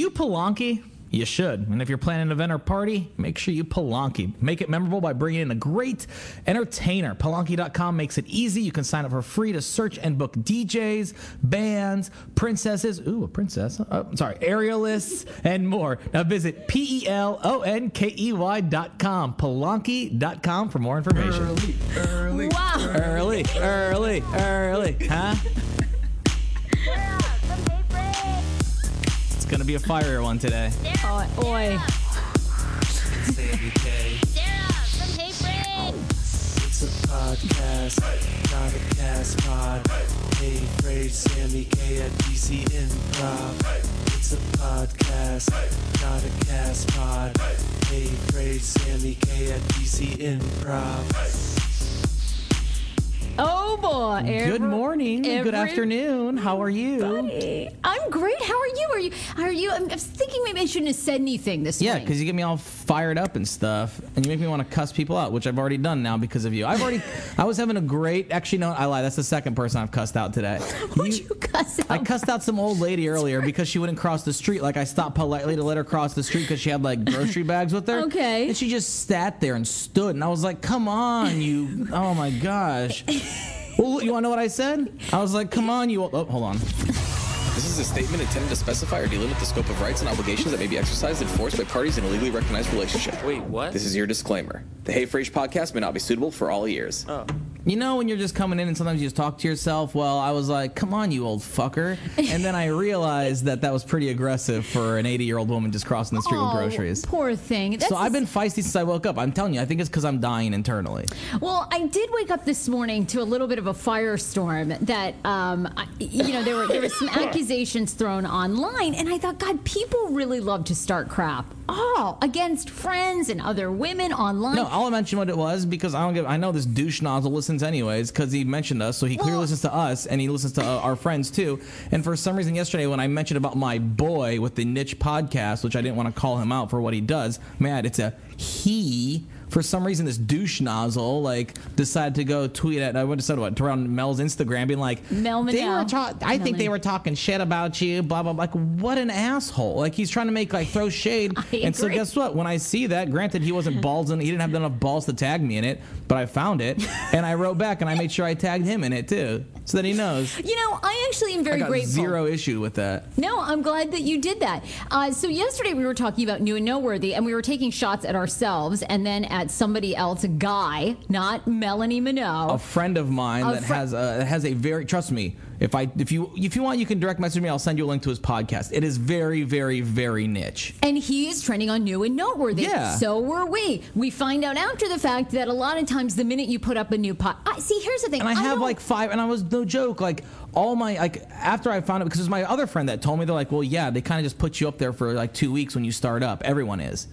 you Palanque? You should. And if you're planning an event or party, make sure you Palanque. Make it memorable by bringing in a great entertainer. Palanque.com makes it easy. You can sign up for free to search and book DJs, bands, princesses. Ooh, a princess. Oh, sorry, aerialists, and more. Now visit P E L O N K E Y.com. Palanque.com for more information. Early, early. Wow. Early, early, early. Huh? It's going to be a fire one today. Oh, oi. Samy K. It's a podcast, not a cast pod. Hey, Frase, Samy K at DC Improv. It's a podcast, not a cast pod. Hey, Frase, Samy K at DC Improv. Oh boy. Good Every- morning. Good afternoon. How are you? Hey, I'm great. How are you? Are you? How are you? I'm, I was thinking maybe I shouldn't have said anything this Yeah, morning. because you get me all fired up and stuff, and you make me want to cuss people out, which I've already done now because of you. I've already, I was having a great. Actually, no, I lie. That's the second person I've cussed out today. Who'd You- you cuss out? I cussed out some old lady earlier because she wouldn't cross the street. Like I stopped politely to let her cross the street because she had like grocery bags with her. Okay. And she just sat there and stood, and I was like, "Come on, you! Oh my gosh!" Well, you want to know what I said? I was like, "Come on, you!" Oh, hold on. This is a statement intended to specify or delimit the scope of rights and obligations that may be exercised and enforced by parties in a legally recognized relationship. Wait, what? This is your disclaimer. The Hey Frase podcast may not be suitable for all ears. Oh. You know when you're just coming in and sometimes you just talk to yourself? Well, I was like, come on, you old fucker. And then I realized that that was pretty aggressive for an 80 year old woman just crossing the street oh, with groceries. Poor thing. That's So I've been feisty since I woke up. I'm telling you, I think it's because I'm dying internally. Well, I did wake up this morning to a little bit of a firestorm that, um, I- you know, there were there were some accusations thrown online, and I thought, God, people really love to start crap. Oh, against friends and other women online. No, I'll mention what it was because I don't give. I know this douche nozzle listens anyways because he mentioned us, so he clearly Well- listens to us and he listens to uh, our friends too. And for some reason, yesterday when I mentioned about my boy with the niche podcast, which I didn't want to call him out for what he does, man, it's a he. For some reason, this douche nozzle like decided to go tweet at. I went to said what around Mel's Instagram, being like, Mel they were ta- I think they were talking shit about you. Blah blah. blah. Like what an asshole! Like he's trying to make like throw shade. I and so agree. guess what? When I see that, granted he wasn't balls in, he didn't have enough balls to tag me in it, but I found it and I wrote back and I made sure I tagged him in it too, so that he knows. You know, I actually am I very got grateful. zero issue with that. No, I'm glad that you did that. Uh, so yesterday we were talking about new and noteworthy, and we were taking shots at ourselves and then at somebody else, a guy, not Melanie Minot. A friend of mine that fri- has a has a very trust me. If I if you if you want, you can direct message me. I'll send you a link to his podcast. It is very very very niche. And he is trending on new and noteworthy. Yeah. So were we. We find out after the fact that a lot of times the minute you put up a new pot, I see. Here's the thing. And I have don't- like five, and I was no joke. Like all my like after I found it because it was my other friend that told me they're like, well, yeah, they kind of just put you up there for like two weeks when you start up. Everyone is.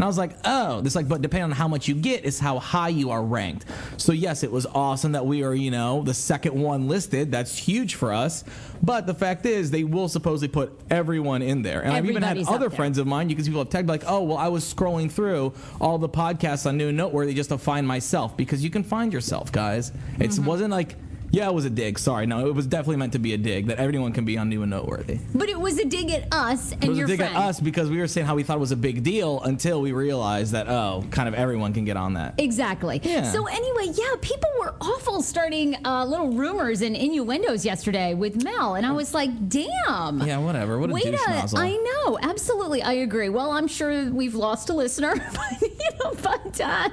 And I was like, oh, this like, but depending on how much you get is how high you are ranked. So yes, it was awesome that we are, you know, the second one listed. That's huge for us. But the fact is, they will supposedly put everyone in there. And I've even had other friends of mine. You can see people have tagged like, oh, well, I was scrolling through all the podcasts on New and Noteworthy just to find myself because you can find yourself, guys. It Mm-hmm. wasn't like, yeah, it was a dig. Sorry, no, it was definitely meant to be a dig that everyone can be on New and Noteworthy. But it was a dig at us and It was your a dig friend. at us because we were saying how we thought it was a big deal until we realized that oh, kind of everyone can get on that. Exactly. Yeah. So anyway, yeah, people were awful starting uh, little rumors and innuendos yesterday with Mel, and I was like, damn. Yeah, whatever. What a Wait douche a, nozzle. I know, absolutely, I agree. Well, I'm sure we've lost a listener, but, you know, but uh,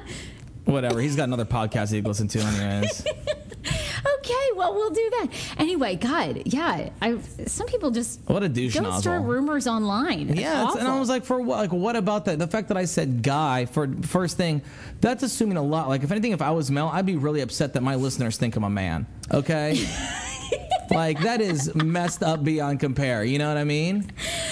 Whatever. He's got another podcast he can listen to, anyways. okay, well, we'll do that anyway. God, yeah, I some people just What a douche don't nozzle. start rumors online. It's Yeah, and I was like, for what? Like, what about that? The fact that I said guy for first thing, that's assuming a lot. Like, if anything, if I was male, I'd be really upset that my listeners think I'm a man. Okay. like that is messed up beyond compare. You know what I mean?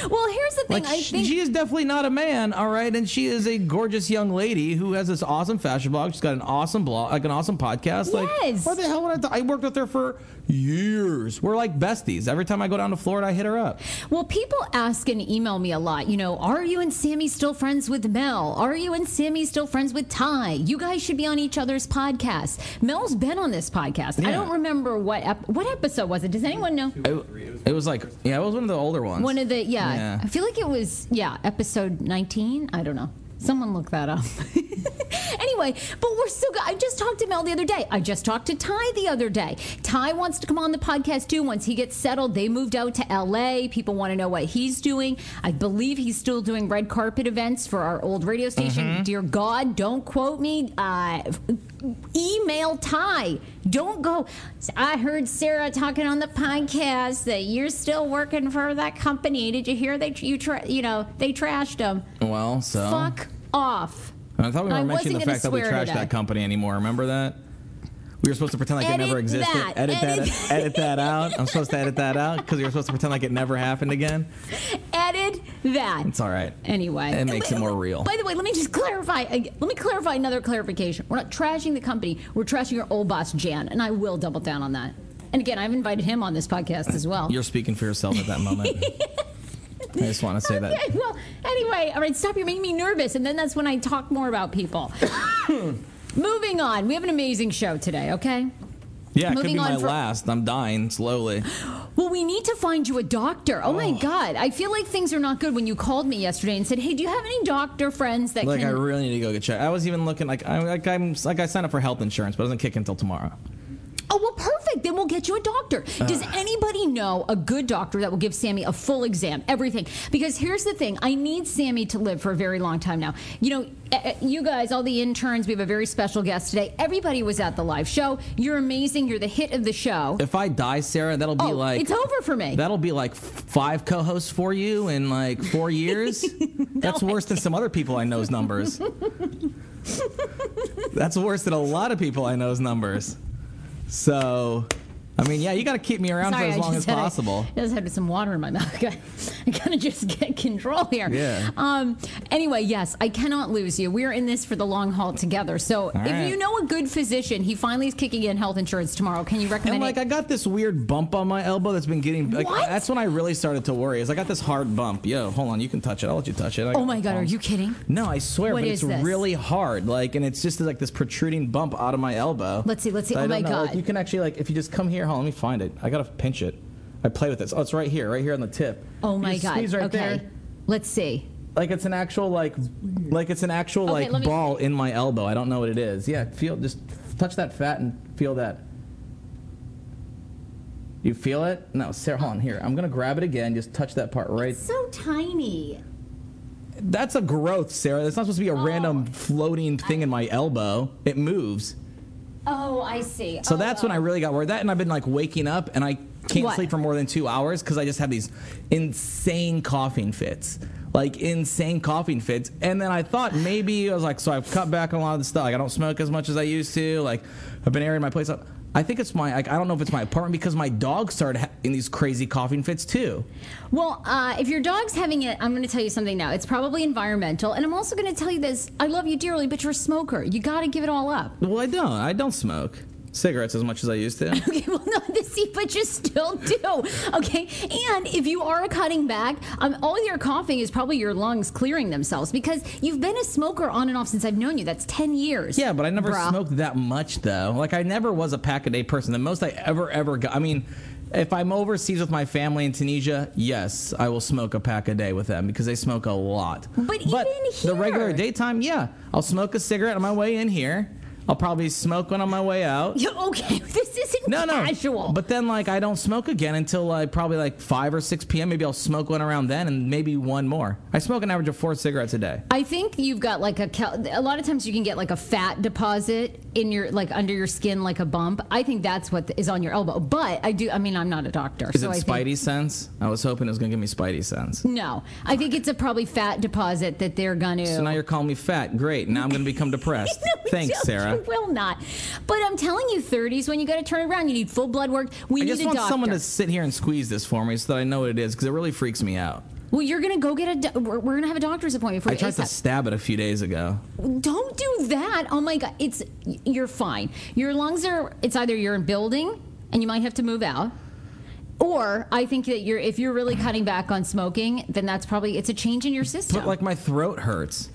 well, here's the thing. Like I sh- think she is definitely not a man, all right, and she is a gorgeous young lady who has this awesome fashion blog. She's got an awesome blog, like an awesome podcast. Like, Yes. what the hell would I? Th- I worked with her for years. We're like besties. Every time I go down to Florida, I hit her up. Well, people ask and email me a lot. You know, are you and Samy still friends with Mel? Are you and Samy still friends with Ty? You guys should be on each other's podcasts. Mel's been on this podcast. I don't remember what ep- what episode was it. It? Does anyone know? It, it was like yeah, it was one of the older ones. One of the yeah, Yeah. I feel like it was yeah, episode 19. I don't know. Someone look that up. anyway, but we're so good. I just talked to Mel the other day. I just talked to Ty the other day. Ty wants to come on the podcast too. Once he gets settled, they moved out to LA. People want to know what he's doing. I believe he's still doing red carpet events for our old radio station. Mm-hmm. Dear God, don't quote me. Uh, email Ty. Don't go. I heard Sarah talking on the podcast that you're still working for that company. Did you hear that you tra- you know they trashed him? well, so Fuck off. I thought we I were mentioning the fact that we trashed that company anymore. Remember that? We were supposed to pretend like it never existed. that. Edit that. Edit- Edit that out. I'm supposed to edit that out because you were supposed to pretend like it never happened again. Edit that. It's all right. Anyway, It makes it more real. By the way, let me just clarify. uh, Let me clarify another clarification. We're not trashing the company. We're trashing your old boss, Jan, and I will double down on that. And again, I've invited him on this podcast as well. You're speaking for yourself at that moment. I just want to say that. Okay, well, anyway, all right, stop. You're making me nervous, and then that's when I talk more about people. Moving on, we have an amazing show today. Okay. Yeah, it could Moving be on my for- last. I'm dying slowly. Well, we need to find you a doctor. Oh, my God, I feel like things are not good. When you called me yesterday and said, "Hey, do you have any doctor friends that Like can?" Like, I really need to go get checked. I was even looking like I like I'm like I signed up for health insurance, but it doesn't kick until tomorrow. Oh, well, perfect. Then we'll get you a doctor. Does anybody know a good doctor that will give Samy a full exam, everything? Because here's the thing I need Samy to live for a very long time now. You know, eh, eh, you guys, all the interns, we have a very special guest today. Everybody was at the live show. You're amazing. You're the hit of the show. If I die, Sarah, that'll be Oh, like it's over for me. That'll be like five co-hosts for you in like four years. That's worse than some other people I know's numbers. That's worse than a lot of people I know's numbers. So, I mean, yeah, you got to keep me around Sorry, for as I long as possible. I just had some water in my mouth. I gotta just get control here. Yeah. Um. Anyway, yes, I cannot lose you. We're in this for the long haul together. So if right. you know a good physician, he finally is kicking in health insurance tomorrow. Can you recommend And like, it? I got this weird bump on my elbow that's been getting. Like, What? That's when I really started to worry. Is I got this hard bump. Yo, hold on, you can touch it. I'll let you touch it. I oh my god, are you kidding? No, I swear, What but it's this? really hard. Like, and it's just like this protruding bump out of my elbow. Let's see, let's see. that Oh my know. Like, God. you can actually like if you just come here. Hold on, let me find it. I gotta pinch it. I play with this. Oh, it's right here, right here on the tip. Oh my god. Squeeze right okay. there. Let's see. Like it's an actual like, like it's an actual Okay, like ball see. in my elbow. I don't know what it is. Yeah, feel just touch that fat and feel that. You feel it? No, Sarah, hold on here. I'm gonna grab it again. Just touch that part right. So tiny. That's a growth, Sarah. That's not supposed to be a Oh. random floating thing in my elbow. It moves. Oh, I see. So Oh, that's when I oh. really got worried. That and I've been like waking up and I can't What? sleep for more than two hours because I just have these insane coughing fits. Like insane coughing fits. And then I thought maybe I was like, so I've cut back on a lot of the stuff. Like I don't smoke as much as I used to. Like I've been airing my place up. I think it's my like I don't know if it's my apartment because my dog started in these crazy coughing fits too. Well, uh, if your dog's having it, I'm going to tell you something now. It's probably environmental, and I'm also going to tell you this. I love you dearly, but you're a smoker. You got to give it all up. Well, I don't. I don't smoke cigarettes as much as I used to. Okay, well, no, the see, but you still do. Okay, and if you are cutting back, um, all your coughing is probably your lungs clearing themselves because you've been a smoker on and off since I've known you. That's ten years. Yeah, but I never bruh. smoked that much though. Like I never was a pack a day person. The most I ever ever got. I mean, if I'm overseas with my family in Tunisia, yes, I will smoke a pack a day with them because they smoke a lot. But even here, the regular daytime, yeah, I'll smoke a cigarette on my way in here. I'll probably smoke one on my way out. Yeah, okay, this isn't No, no. casual. But then, like, I don't smoke again until like probably like five or six p.m. Maybe I'll smoke one around then, and maybe one more. I smoke an average of four cigarettes a day. I think you've got like a cal- a lot of times you can get like a fat deposit in your like under your skin like a bump. I think that's what is on your elbow. But I do. I mean, I'm not a doctor, Is so it I Spidey think sense? I was hoping it was gonna give me Spidey sense. no. I think it's a probably fat deposit that they're gonna. So now you're calling me fat. Great. Now I'm going to become depressed. No, Thanks. Sarah. Will not. But I'm telling you, 30s when you got to turn around. You need full blood work. We I need just a want doctor. someone to sit here and squeeze this for me so that I know what it is because it really freaks me out. well, you're gonna go get a. Do- we're, we're gonna have a doctor's appointment for I you. tried to ASAP. stab it a few days ago. Don't do that. Oh my god, it's you're fine. Your lungs are. It's either you're in building and you might have to move out. Or I think that you're if you're really cutting back on smoking, then that's probably it's a change in your system. But like my throat hurts.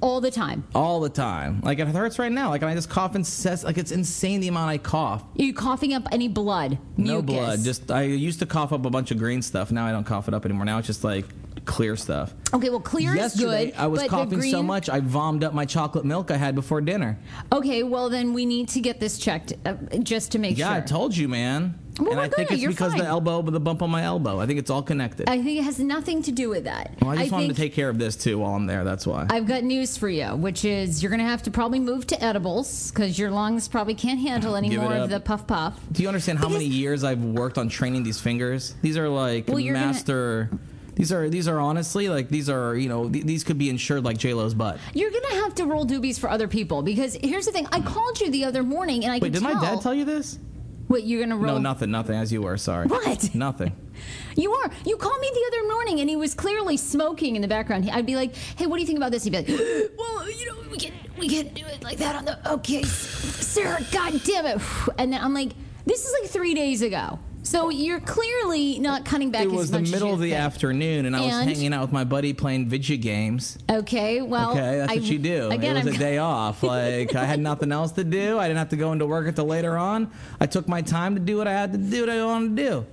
All the time. all the time. Like it hurts right now. Like and I just cough incessant. Like it's insane the amount I cough. Are you coughing up any blood? No Mucus? blood. Just I used to cough up a bunch of green stuff. Now I don't cough it up anymore. Now it's just like clear stuff. okay. Well, clear Yesterday is good. I was coughing so much I vomed up my chocolate milk I had before dinner. Okay, well then we need to get this checked uh, just to make Yeah, sure. Yeah, I told you, man. Well, and I think good. it's You're because fine. the elbow, the bump on my elbow. I think it's all connected. I think it has nothing to do with that. well, I just wanted to take care of this too while I'm there. That's why. I've got news for you, which is you're going to have to probably move to edibles because your lungs probably can't handle any Give more of the puff puff. Do you understand how many years I've worked on training these fingers? These are like Well, you're gonna- master. These are these are honestly like these are you know th- these could be insured like J Lo's butt. You're going to have to roll doobies for other people because here's the thing. I called you the other morning and I Wait, did tell. my dad tell you this? What you're to roll? No, nothing, nothing. As you were, sorry. What? Nothing. You are. You called me the other morning and he was clearly smoking in the background. I'd be like, "Hey, what do you think about this?" He'd be like, "Well, you know, we can we can do it like that on the okay, Sarah. God damn it!" And then I'm like, "This is like three days ago." So you're clearly not cutting back. It was the middle of the think. afternoon, and I was hanging out with my buddy playing video games. Okay, well, Okay, that's I- what you do. Again, it was I'm a day off. Like I had nothing else to do. I didn't have to go into work until later on. I took my time to do what I had to do. What I wanted to do.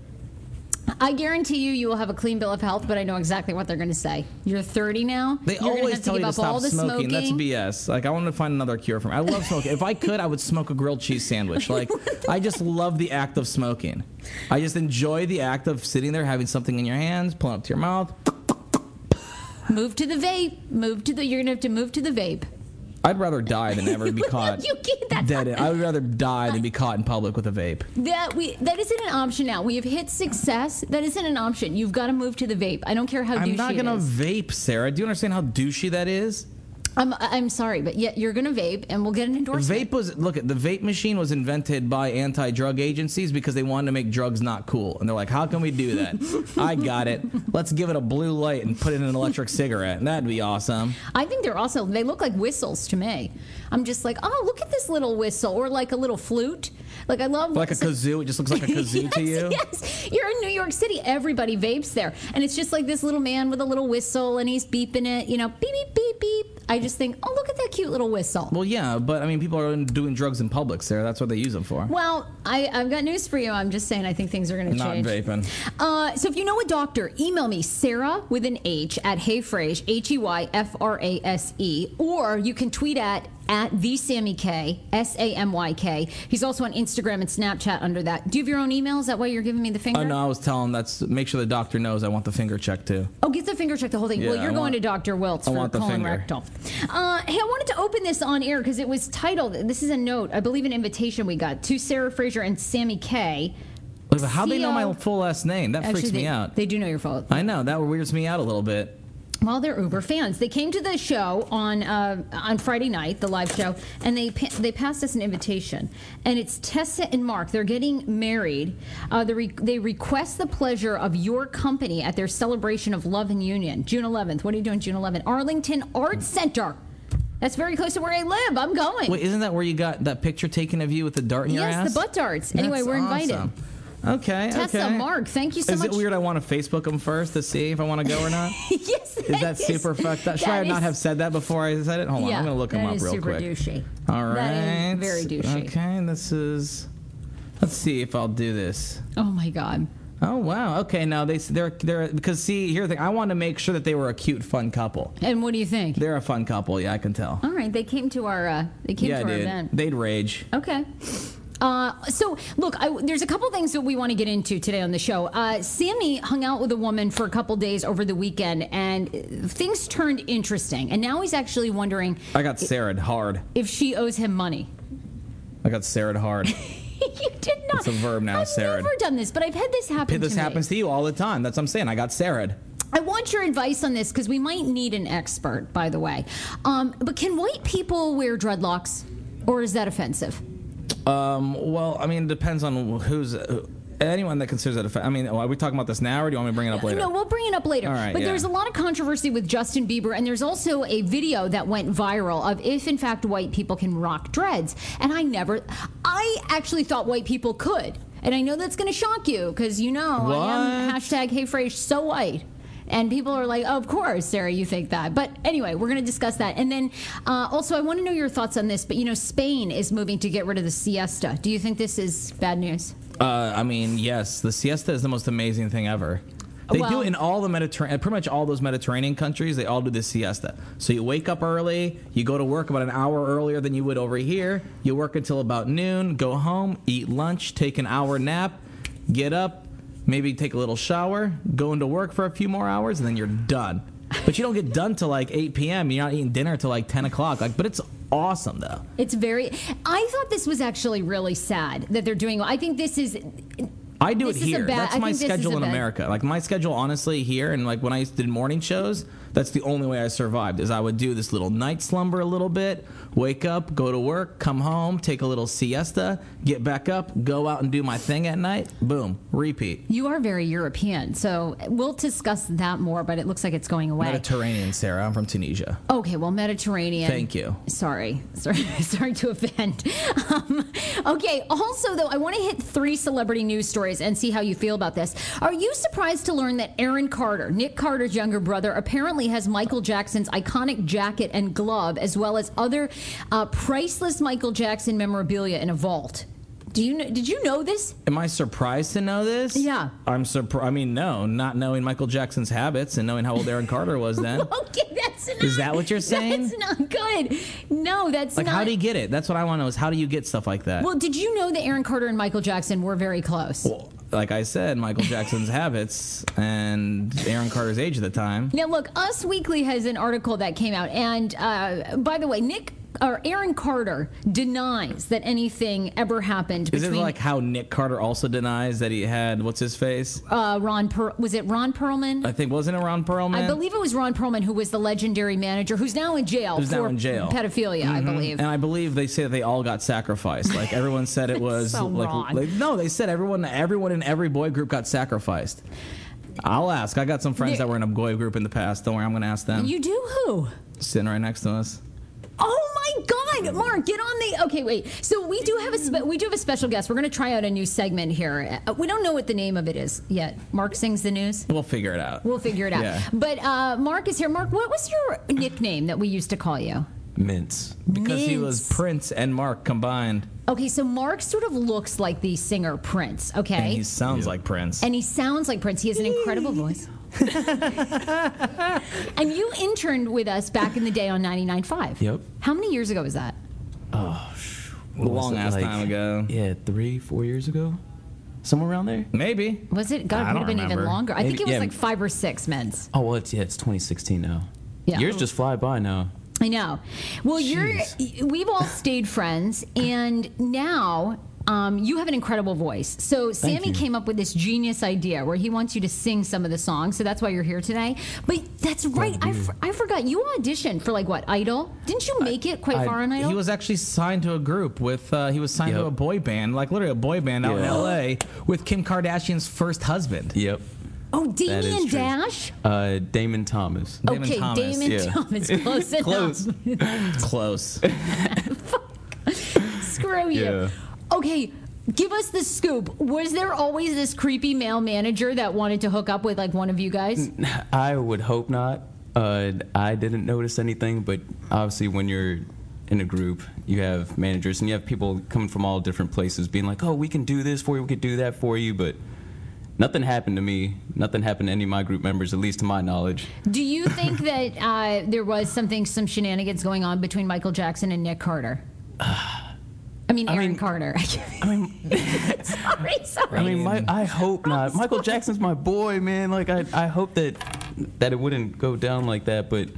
I guarantee you, you will have a clean bill of health. But I know exactly what they're going to say. You're 30 now. They You're always have tell to you to up all stop the smoking. That's BS. Like I want to find another cure for me. I love smoking. if I could, I would smoke a grilled cheese sandwich. Like I just love the act of smoking. I just enjoy the act of sitting there, having something in your hands, pulling it up to your mouth. Move to the vape. Move to the. You're gonna have to move to the vape. I'd rather die than ever be caught You can't- that's dead. I would rather die than be caught in public with a vape. That we that isn't an option now. We have hit success. That isn't an option. You've got to move to the vape. I don't care how douchey I'm not gonna is. vape, Sarah. Do you understand how douchey that is? I'm I'm sorry, but yet you're gonna vape, and we'll get an endorsement. Vape was look at the vape machine was invented by anti-drug agencies because they wanted to make drugs not cool, and they're like, "How can we do that?" I got it. Let's give it a blue light and put it in an electric cigarette. And that'd be awesome. I think they're also they look like whistles to me. I'm just like, oh, look at this little whistle, or like a little flute. Like I love Like a kazoo, it just looks like a kazoo yes, to you. Yes, you're in New York City. Everybody vapes there, and it's just like this little man with a little whistle, and he's beeping it. You know, beep beep beep beep. I just think, oh, look at that cute little whistle. Well, yeah, but I mean, people are doing drugs in public, Sarah. That's what they use them for. Well, I, I've got news for you. I'm just saying, I think things are going to change. Not vaping. Uh, so if you know a doctor, email me, Sarah with an H at Heyfrase, H E Y F R A S E, or you can tweet at at the Samy K, S A M Y K. He's also on Instagram and Snapchat under that. Do you have your own email? Is that why you're giving me the finger? Oh no, I was telling that's make sure the doctor knows I want the finger check too. Oh, get the finger check, the whole thing. well, you're I going want- to Dr. Wiltz I for want the colon finger. rectal. Uh, hey, I wanted to open this on air because it was titled, this is a note, I believe an invitation we got to Sarah Fraser and Samy K. How they know my full last name? That freaks me they, out. They do know your fault. I know that weirds me out a little bit. Well, they're Uber fans. They came to the show on uh, on Friday night, the live show, and they pa- they passed us an invitation. And it's Tessa and Mark. They're getting married. Uh, they, re- they request the pleasure of your company at their celebration of love and union, June 11th. What are you doing, June 11th? Arlington Arts Center. That's very close to where I live. I'm going. Wait, isn't that where you got that picture taken of you with the dart in your yes, ass? the butt darts. Anyway, That's we're invited. awesome. Okay, Tessa, okay. Mark, thank you so Is much. Is it weird I want to Facebook them first to see if I want to go or not? yes, Is that super fucked up? Should I that not have said that before I said it? Hold on, I'm gonna look them that up is real super quick. douchey. All right, That is very douchey. Okay, this is. Let's see if I'll do this. Oh my god. Oh wow. Okay, now they they're they're because see here's the thing. I want to make sure that they were a cute, fun couple. And what do you think? They're a fun couple. Yeah, I can tell. All right, they came to our uh, they came yeah, to our dude. event. They'd rage. Okay. Uh, so look, I, there's a couple things that we want to get into today on the show. Uh, Samy hung out with a woman for a couple days over the weekend, and uh, things turned interesting. And now he's actually wondering I got Sarah hard. if she owes him money. I got Sarah hard. you did not. It's a verb now, Sarah. I've never done this, but I've had this happen. this to me. happens to you all the time. That's what I'm saying. I got Sarah. I want your advice on this because we might need an expert, by the way. Um, but can white people wear dreadlocks, or is that offensive? Um, well, I mean, it depends on who's. Who, anyone that considers that a fact. I mean, are we talking about this now, or do you want me to bring it up later? No, we'll bring it up later. Right, but yeah. there's a lot of controversy with Justin Bieber, and there's also a video that went viral of if, in fact, white people can rock dreads. And I never, I actually thought white people could. And I know that's going to shock you because you know I am What? hashtag Hey Frase so white. And people are like, oh, of course, Sarah, you think that. But anyway, we're going to discuss that. And then uh, also, I want to know your thoughts on this. But you know, Spain is moving to get rid of the siesta. Do you think this is bad news? Uh, I mean, yes, the siesta is the most amazing thing ever. They do Well- it in all the Mediterranean, pretty much all those Mediterranean countries. They all do the siesta. So you wake up early, you go to work about an hour earlier than you would over here. You work until about noon, go home, eat lunch, take an hour nap, get up, maybe take a little shower, go into work for a few more hours, and then you're done. But you don't get done till like 8 p.m. You're not eating dinner till like 10 o'clock. Like, but it's awesome though. It's very. I thought this was actually really sad that they're doing. I think this is. I do This it here. bad- that's my think this is schedule in bad- America. Like my schedule, honestly, here and like when I used to do morning shows, that's the only way I survived. Is I would do this little night slumber a little bit, wake up, go to work, come home, take a little siesta, get back up, go out and do my thing at night. Boom, repeat. You are very European, so we'll discuss that more. But it looks like it's going away. Mediterranean, Sarah. I'm from Tunisia. Okay, well, Mediterranean. Thank you. Sorry, sorry, sorry to offend. Um, okay. Also, though, I want to hit three celebrity news stories and see how you feel about this. Are you surprised to learn that Aaron Carter, Nick Carter's younger brother, apparently has Michael Jackson's iconic jacket and glove, as well as other uh, priceless Michael Jackson memorabilia in a vault? Do you know, did you know this? Am I surprised to know this? Yeah. I'm surprised. I mean, no, not knowing Michael Jackson's habits and knowing how old Aaron Carter was then. Okay, that's not. Is that what you're saying? That's not good. No, that's not. Like, not. how do you get it? That's what I want to know. Is how do you get stuff like that? Well, did you know that Aaron Carter and Michael Jackson were very close? Well, like I said, Michael Jackson's habits and Aaron Carter's age at the time. Now, look, Us Weekly has an article that came out, and uh, by the way, Nick or Aaron Carter denies that anything ever happened Is it like how Nick Carter also denies that he had what's his face? uh, Ron. Per- was it Ron Perlman? I think wasn't it Ron Perlman? I believe it was Ron Perlman, who was the legendary manager, who's now in jail Who's for now in jail. Mm-hmm. pedophilia, I believe. And I believe they say that they all got sacrificed. Like everyone said it was So like, like no, they said everyone everyone in every boy group got sacrificed. I'll ask. I got some friends that were in a boy group in the past. Don't worry, I'm going to ask them. You do who? Sitting right next to us. Oh God, Mark, get on the. Okay, wait. So we do have a spe- we do have a special guest. We're going to try out a new segment here. Uh, we don't know what the name of it is yet. Mark sings the news. We'll figure it out. We'll figure it out. Yeah. But uh, Mark is here. Mark, what was your nickname that we used to call you? Mints. because he was Mints. Prince and Mark combined, Okay, so Mark sort of looks like the singer Prince. Okay, and Okay. he sounds like Prince. And he sounds like Prince. He has an incredible voice. and you interned with us back in the day on 99.5. Yep. How many years ago was that? Oh, was long it, ass time ago. Yeah, three, four years ago, somewhere around there. Maybe. Was it? God, I it would don't have been even remember. longer. I think it was yeah. like five or six men's. Oh well, it's yeah, it's 2016 now. Yeah. Years just fly by now. I know. Well, you're. We've all stayed friends, and now um, you have an incredible voice. So Samy you. came up with this genius idea where he wants you to sing some of the songs. So that's why you're here today. But that's right. I, f- I forgot you auditioned for like what Idol? Didn't you make it quite I- far on Idol? He was actually signed to a group with. Uh, he was signed to a boy band, like literally a boy band out in L.A. with Kim Kardashian's first husband. Yep. oh, That Damien. Dash. Uh, Damon Thomas. Damon okay, Thomas, Damon yeah. Thomas. Close enough. Close. Close. Screw you. Yeah. Okay, give us the scoop. Was there always this creepy male manager that wanted to hook up with like one of you guys? I would hope not. Uh, I didn't notice anything, but obviously when you're in a group, you have managers and you have people coming from all different places, being like, "Oh, we can do this for you. We could do that for you," but. Nothing happened to me. Nothing happened to any of my group members, at least to my knowledge. Do you think that uh, there was something, some shenanigans going on between Michael Jackson and Nick Carter? I mean, Aaron mean- Carter. I mean, sorry, sorry. I mean, my, I hope not. Michael Jackson's my boy, man. Like, I, I hope that that it wouldn't go down like that. But,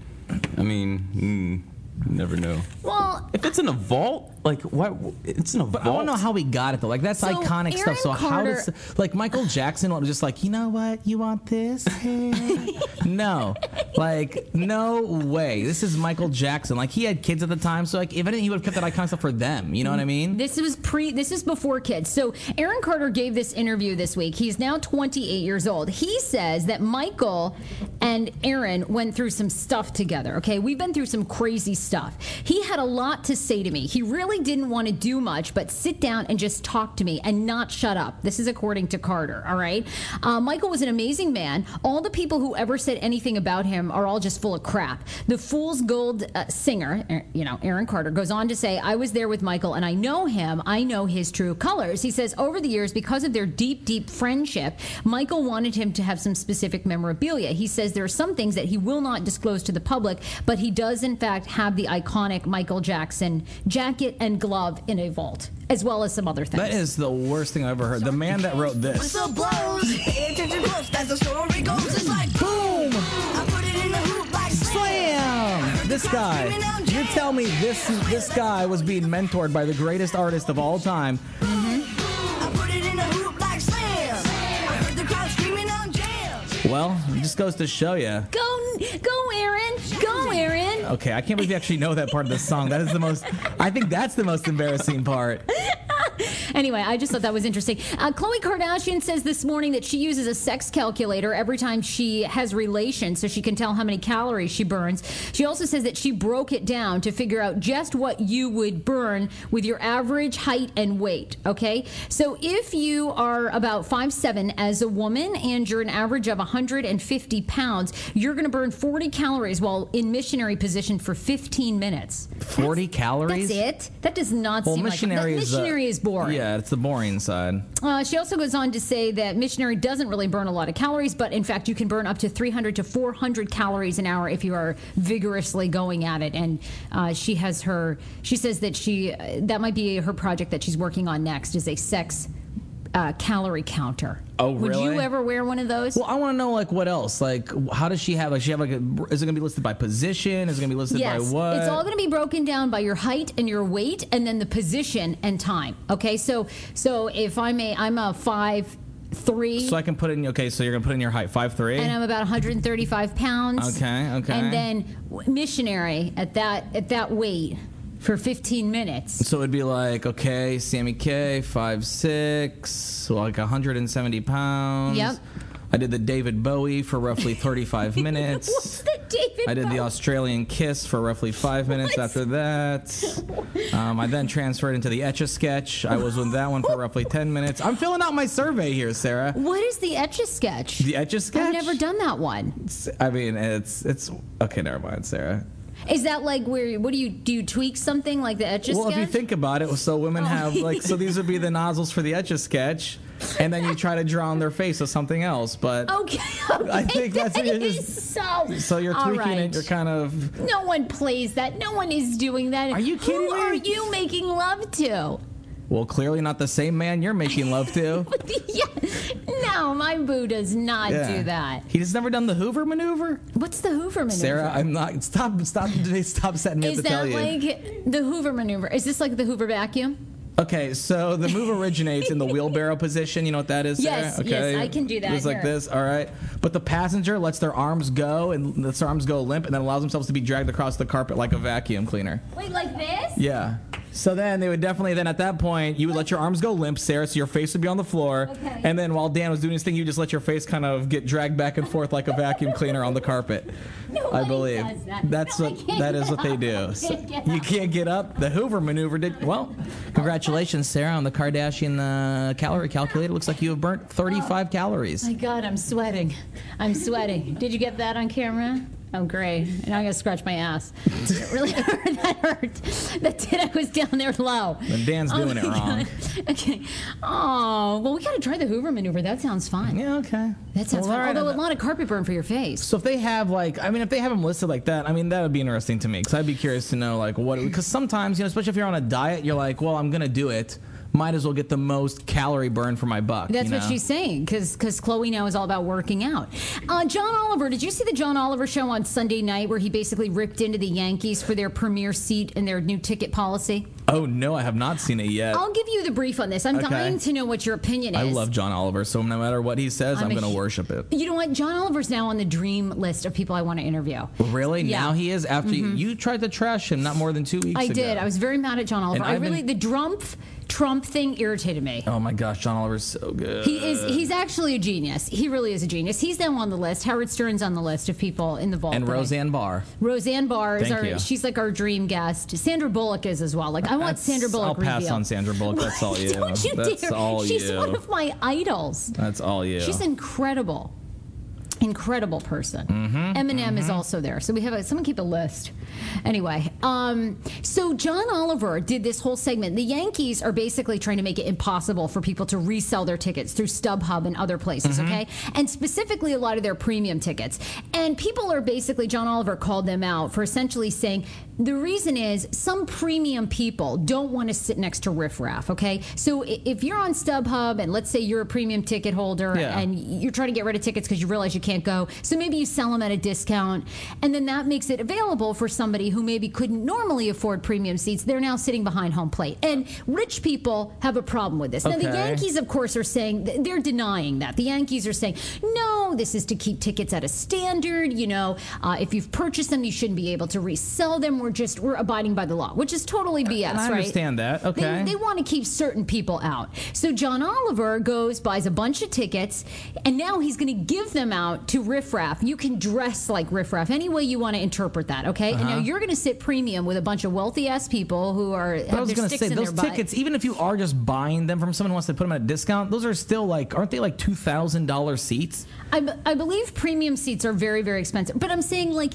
I mean, mm, never know. well, If it's in a vault, like, what? It's in a But vault. I don't know how we got it though. Like that's So, iconic Aaron stuff. So how Carter- does like Michael Jackson was just like, you know what, you want this? no, like no way. This is Michael Jackson. Like he had kids at the time, so like if anything, he would have kept that iconic stuff for them. You know what I mean? This was pre. This is before kids. So Aaron Carter gave this interview this week. He's now 28 years old. He says that Michael and Aaron went through some stuff together. Okay, we've been through some crazy stuff. He had a lot to say to me. He really really didn't want to do much but sit down and just talk to me and not shut up. This is according to Carter, all right? Uh, Michael was an amazing man. All the people who ever said anything about him are all just full of crap. The Fool's Gold uh, singer, er, you know, Aaron Carter, goes on to say, I was there with Michael and I know him. I know his true colors. He says, over the years, because of their deep, deep friendship, Michael wanted him to have some specific memorabilia. He says there are some things that he will not disclose to the public, but he does, in fact, have the iconic Michael Jackson jacket and glove in a vault, as well as some other things. That is the worst thing I've ever heard. The man that wrote this. Whistle blows, pay attention close, as the story goes. It's like boom! I put it in the hoop like Slam! This guy. You tell me this this guy was being mentored by the greatest artist of all time. Well, it just goes to show you. Go, go, Aaron! Go, Aaron! Okay, I can't believe you actually know that part of the song. That is the most. I think that's the most embarrassing part. Anyway, I just thought that was interesting. Uh, Khloe Kardashian says this morning that she uses a sex calculator every time she has relations so she can tell how many calories she burns. She also says that she broke it down to figure out just what you would burn with your average height and weight. Okay? So if you are about five seven as a woman and you're an average of 150 pounds, you're going to burn 40 calories while in missionary position for 15 minutes. 40 calories? That's it? That does not Well, seem missionary like that uh, missionary is boring. Yeah, it's the boring side. Uh, she also goes on to say that missionary doesn't really burn a lot of calories, but in fact, you can burn up to 300 to 400 calories an hour if you are vigorously going at it. And uh, she has her, she says that she, uh, that might be her project that she's working on next is a sex uh, calorie counter. Oh, Would you ever wear one of those? Well, I want to know like what else. Like, how does she have? Like, she have like a? Is it gonna be listed by position? Is it gonna be listed Yes, by what? it's all going to be broken down by your height and your weight, and then the position and time. Okay, so so if I'm a I'm a five three. so I can put in. Okay, so you're gonna put in your height, five three. and I'm about 135 pounds. Okay, okay. And then missionary at that at that weight for 15 minutes. So it'd be like, okay, Samy K, five six, like 170 pounds. Yep. I did the David Bowie for roughly 35 minutes. What's the David? I did the Australian Kiss for roughly five minutes after that. Um, I then transferred into the Etch a Sketch. I was with that one for roughly 10 minutes. I'm filling out my survey here, Sarah. What is the etch a sketch? The Etch a Sketch? I've never done that one. I mean, it's it's okay. Never mind, Sarah. Is that like where? What do you do? You tweak something like the etch a sketch? Well, if you think about it, so women Oh. have like so these would be the nozzles for the Etch a Sketch, and then you try to draw on their face with something else. But Okay, I think that's what you're is just- so. so you're tweaking right. it. You're kind of No one plays that. No one is doing that. Are you kidding Who me? are you making love to? Well, clearly not the same man you're making love to. yeah. No, my boo does not Yeah. do that. He has never done the Hoover maneuver. What's the Hoover maneuver? Sarah, I'm not. Stop! Stop! Stop setting me up Is to tell that you. like the Hoover maneuver? Is this like the Hoover vacuum? Okay, so the move originates in the wheelbarrow position. You know what that is? Sarah? Yes, okay. yes, I can do that. It's like Here. this. All right. But the passenger lets their arms go and lets their arms go limp, and then allows themselves to be dragged across the carpet like a vacuum cleaner. Wait, like this? Yeah. So then they would definitely then at that point you would let your arms go limp, Sarah, so your face would be on the floor, Okay. and then while Dan was doing his thing, you just let your face kind of get dragged back and forth like a vacuum cleaner on the carpet. I believe does that. that's No, what that is what they do. So can't you can't get up. The Hoover maneuver did well. Congratulations, Sarah, on the Kardashian uh, calorie calculator. Looks like you have burnt 35 calories. My God, I'm sweating. I'm sweating. Did you get that on camera? Oh, great. And I'm going to scratch my ass. It really hurt. That hurt. That did. I was down there low. Then Dan's Oh doing it wrong. God. Okay. Oh, well, we got to try the Hoover maneuver. That sounds fun. Yeah, okay. That sounds Well, fun. right, Although a lot of carpet burn for your face. So if they have like, I mean, if they have them listed like that, I mean, that would be interesting to me because I'd be curious to know like what, because sometimes you know, especially if you're on a diet, you're like, well, I'm gonna do it. Might as well get the most calorie burn for my buck. That's you what she's saying because because Khloe now is all about working out. Uh, John Oliver, did you see the John Oliver show on Sunday night where he basically ripped into the Yankees for their premier seat and their new ticket policy? Oh no, I have not seen it yet. I'll give you the brief on this. I'm Okay. dying to know what your opinion is. I love John Oliver, so no matter what he says, I'm, I'm gonna worship it. You know what? John Oliver's now on the dream list of people I want to interview. Really? Yeah. Mm-hmm. Now he is. After you, you tried to trash him not more than two weeks I ago. did. I was very mad at John Oliver. I really been- the Trump Trump thing irritated me. Oh my gosh, John Oliver's so good. He is he's actually a genius. He really is a genius. He's now on the list. Howard Stern's on the list of people in the vault. and Roseanne Barr. Roseanne Barr is Thank our you. she's like our dream guest. Sandra Bullock is as well. Like I want That's- Sandra Bullock I'll pass on Sandra Bullock. That's all you. Don't you That's dare. all She's you. one of my idols. That's all you. She's incredible. Incredible person. Mm-hmm, Eminem is also there. So we have a, someone keep a list. Anyway, um, so John Oliver did this whole segment. The Yankees are basically trying to make it impossible for people to resell their tickets through StubHub and other places, Mm-hmm. okay? And specifically a lot of their premium tickets. And people are basically, John Oliver called them out for essentially saying the reason is some premium people don't want to sit next to riffraff, okay? So if you're on StubHub and let's say you're a premium ticket holder Yeah. and you're trying to get rid of tickets because you realize you can't go. So maybe you sell them at a discount, and then that makes it available for somebody who maybe couldn't normally afford premium seats. They're now sitting behind home plate. And rich people have a problem with this. Now, the Yankees, of course, are saying they're denying that. The Yankees are saying, no, this is to keep tickets at a standard. You know, uh, if you've purchased them, you shouldn't be able to resell them. We're just, we're abiding by the law, which is totally BS, And I right? understand that. Okay. They, they want to keep certain people out. So John Oliver goes, buys a bunch of tickets, and now he's going to give them out to riffraff. You can dress like riffraff any way you want to interpret that, okay? And now you're going to sit premium with a bunch of wealthy ass people who are Uh-huh. But I was going to say those butt. tickets, even if you are just buying them from someone who wants to put them at a discount, those are still like, aren't they like two thousand dollars seats? I, b- I believe premium seats are very very expensive, but I'm saying like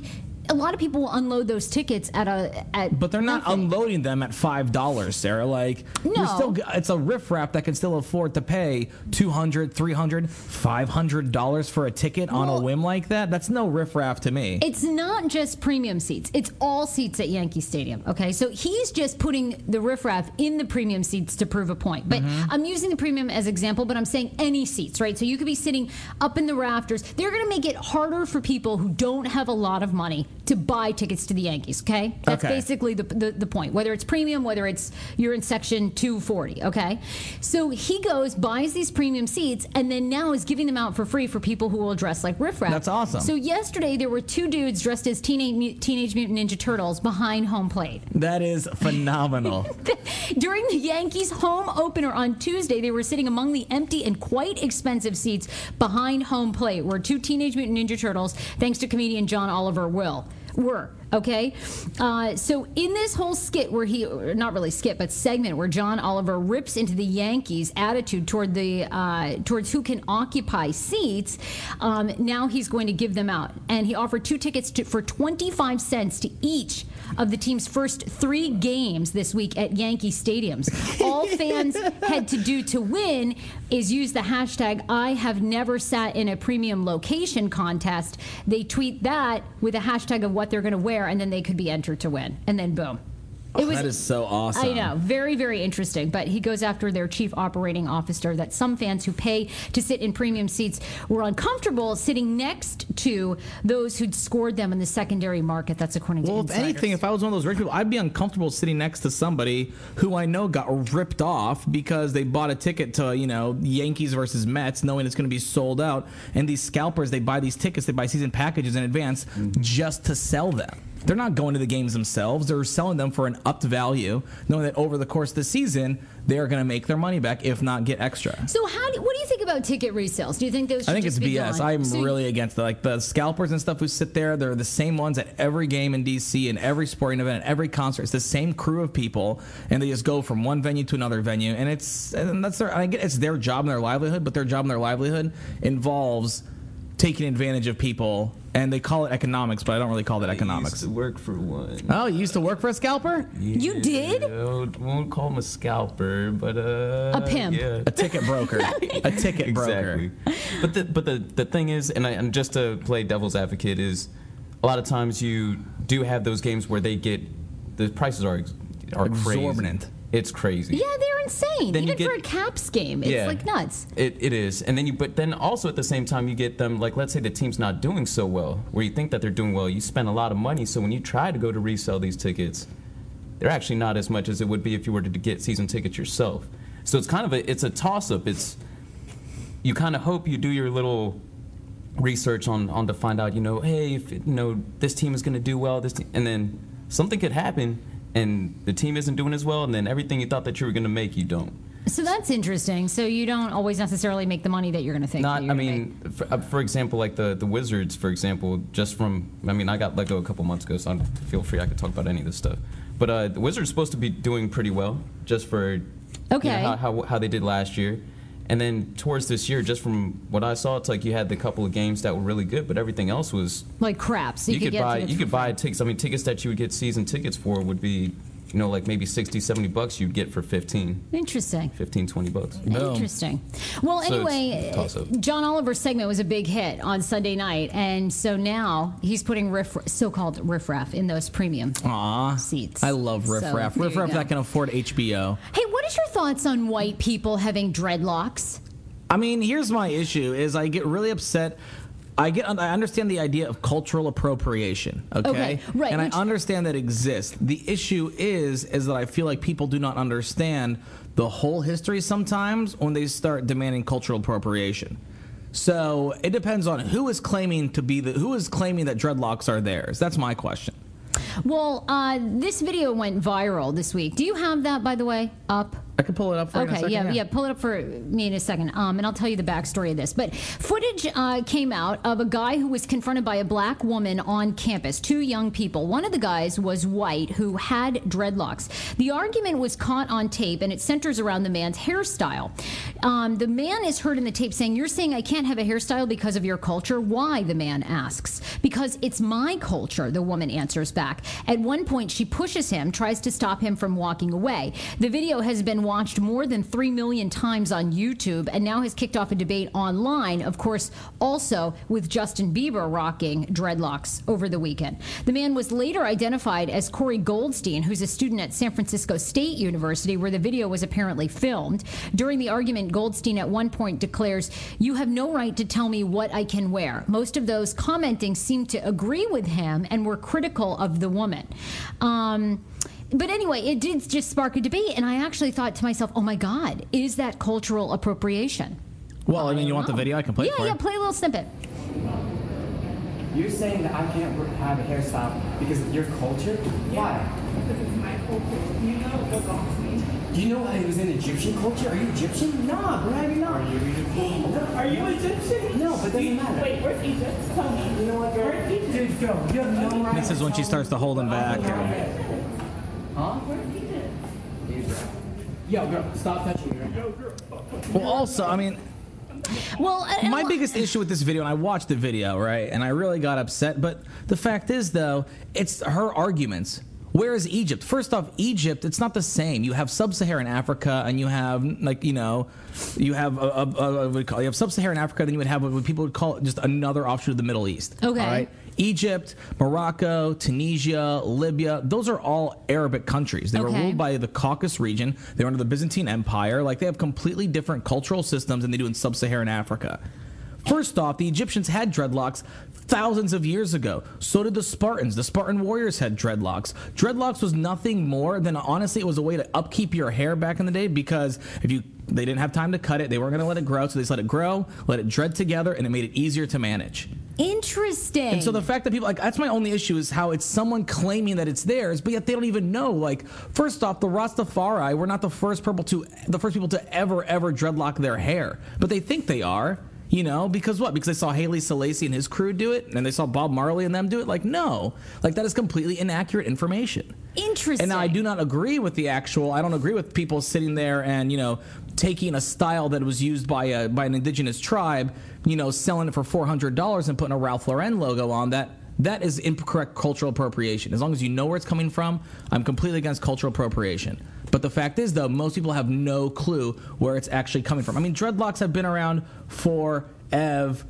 a lot of people will unload those tickets at a at. But they're not nothing. unloading them at five dollars, Sarah. Like No. you're still it's a riffraff that can still afford to pay 200 300 500 dollars for a ticket on a whim like that. That's no riffraff to me. It's not just premium seats. It's all seats at Yankee Stadium. Okay, so he's just putting the riffraff in the premium seats to prove a point. But Mm-hmm. I'm using the premium as example, but I'm saying any seats, right? So you could be sitting up in the rafters. They're going to make it harder for people who don't have a lot of money to buy tickets to the Yankees. Okay, that's Okay. basically the, the the point. Whether it's premium, whether it's you're in section 240. Okay, so he goes buys these premium seats and then now is giving them out for free for people who will dress like riffraff. That's awesome. So yesterday there were two dudes dressed as teenage teenage mutant ninja turtles behind home plate. that is phenomenal. During the Yankees home opener on Tuesday, they were sitting among the empty and quite expensive seats behind home plate, where two Teenage Mutant Ninja Turtles, thanks to comedian John Oliver, will were. Okay, uh, so in this whole skit where he, not really skit, but segment where John Oliver rips into the Yankees' attitude toward the uh, towards who can occupy seats, um, now he's going to give them out, and he offered two tickets to, for twenty five cents to each of the team's first three games this week at Yankee stadiums. All fans had to do to win is use the hashtag I have never sat in a premium location contest. They tweet that with a hashtag of what they're going to wear, and then they could be entered to win. And then boom. It oh, that is so awesome. I know, very, very interesting. But he goes after their chief operating officer that some fans who pay to sit in premium seats were uncomfortable sitting next to those who'd scored them in the secondary market. That's according to Well, if anything, if I was one of those rich people, I'd be uncomfortable sitting next to somebody who I know got ripped off because they bought a ticket to, you know, Yankees versus Mets, knowing it's going to be sold out. And these scalpers, they buy these tickets, they buy season packages in advance just to sell them. They're not going to the games themselves. They're selling them for an upped value, knowing that over the course of the season, they are going to make their money back, if not get extra. So how do, what do you think about ticket resales? Do you think those? Should I think it's be BS. gone? I'm So you- really against it. Like the scalpers and stuff who sit there, they're the same ones at every game in DC and every sporting event, and every concert. It's the same crew of people, and they just go from one venue to another venue, and it's and that's their. I get it's their job and their livelihood, but their job and their livelihood involves taking advantage of people, and they call it economics, but I don't really call that I economics. used to work for one. Oh, you used to work for a scalper? You did? Yeah, won't call him a scalper, but uh, A pimp. Yeah. A ticket broker. a ticket broker. Exactly. But the but the the thing is, and, I, and just to play devil's advocate is, a lot of times you do have those games where they get the prices are ex- are Exorbitant. Crazy. It's crazy. Yeah, they're insane. Then you Even for a get- Caps game, it's Yeah. like nuts. It, it is, and then you, but then also at the same time you get them like let's say the team's not doing so well, where you think that they're doing well, you spend a lot of money, so when you try to go to resell these tickets, they're actually not as much as it would be if you were to get season tickets yourself. So it's kind of a it's a toss up. It's you kind of hope you do your little research on on to find out you know hey if you know this team is going to do well this and then something could happen and the team isn't doing as well and then everything you thought that you were going to make you don't. So that's interesting. So you don't always necessarily make the money that you're going to think. Not, I mean, for, uh, for example, like the the Wizards, for example, just from, I mean, I got let go a couple months ago, so I'm, feel free, I could talk about any of this stuff. But uh, the Wizards supposed to be doing pretty well, just for you know, Okay. how, how how they did last year. And then towards this year, just from what I saw, it's like you had the couple of games that were really good, but everything else was Like crap. So you, you, could buy you could buy tickets. I mean, tickets that you would get season tickets for would be, you know, like maybe 60, 70 bucks you'd get for 15, Interesting. 15 20 bucks. Interesting. Well, So anyway. John Oliver's segment was a big hit on Sunday night, and so now he's putting riff, so-called riffraff in those premium Aw. seats. I love riffraff. So, Raff. there Riff you Raff go. that can afford HBO. Hey, what is your thoughts on white people having dreadlocks? I mean, here's my issue: is I get really upset. I get, I understand the idea of cultural appropriation. Okay, Okay, right, and I understand that exists. The issue is, is that I feel like people do not understand the whole history sometimes when they start demanding cultural appropriation. So it depends on who is claiming to be the who is claiming that dreadlocks are theirs. That's my question. Well, uh, this video went viral this week. Do you have that, by the way, up? I can pull it up for you Okay, second, yeah, yeah, Pull it up for me in a second, um, and I'll tell you the backstory of this. But footage uh, came out of a guy who was confronted by a black woman on campus. Two young people. One of the guys was white, who had dreadlocks. The argument was caught on tape, and it centers around the man's hairstyle. Um, the man is heard in the tape saying, "You're saying I can't have a hairstyle because of your culture." Why? The man asks. Because it's my culture. The woman answers back. At one point, she pushes him, tries to stop him from walking away. The video has been watched more than 3 million times on YouTube and now has kicked off a debate online, of course, also with Justin Bieber rocking dreadlocks over the weekend. The man was later identified as Corey Goldstein, who's a student at San Francisco State University, where the video was apparently filmed. During the argument, Goldstein at one point declares, You have no right to tell me what I can wear. Most of those commenting seemed to agree with him and were critical of the woman. Um, but anyway, it did just spark a debate, and I actually thought to myself, "Oh my God, is that cultural appropriation?" Well, I mean, you want the video? I can play it yeah, for yeah. you. Play a little snippet. You're saying that I can't have a hairstyle because of your culture? Why? Because it's my culture. You know what belongs to me. Do you know it was in Egyptian culture? Are you Egyptian? Nah, bro, you're not. Are you Egyptian? Are you Egyptian? No, but it doesn't matter. Wait, where's Egypt? Tell me. You know what, girl? Where's Egypt? Dude, go. You have no right. This is when she starts to hold him back. Oh, and- Huh? Where's Egypt? Yo, girl, stop touching me. Well, also, I mean, Well, my biggest issue with this video, and I watched the video, right, and I really got upset. But the fact is, though, it's her arguments. Where is Egypt? First off, Egypt, it's not the same. You have sub-Saharan Africa, and you have like you know, you have a, a, a, what do you you have sub-Saharan Africa, then you would have what people would call just another offshoot of the Middle East. Okay. All right. Egypt, Morocco, Tunisia, Libya, those are all Arabic countries. They were ruled by the Caucasus region. They were under the Byzantine Empire. Like they have completely different cultural systems than they do in sub-Saharan Africa. First off, the Egyptians had dreadlocks thousands of years ago. So did the Spartans. The Spartan warriors had dreadlocks. Dreadlocks was nothing more than honestly it was a way to upkeep your hair back in the day because if you they didn't have time to cut it, they weren't going to let it grow, so they just let it grow, let it dread together, and it made it easier to manage. interesting. And so the fact that people like that's my only issue is how it's someone claiming that it's theirs, but yet they don't even know. Like, first off, the Rastafari were not the first people to the first people to ever ever dreadlock their hair, but they think they are. You know, because what? Because they saw Haile Selassie and his crew do it, and they saw Bob Marley and them do it. Like, no, like that is completely inaccurate information. interesting. And now I do not agree with the actual. I don't agree with people sitting there and you know taking a style that was used by a by an indigenous tribe, you know, selling it for four hundred dollars and putting a Ralph Lauren logo on that. That is incorrect cultural appropriation. As long as you know where it's coming from, I'm completely against cultural appropriation. But the fact is, though, most people have no clue where it's actually coming from. I mean, dreadlocks have been around for forever.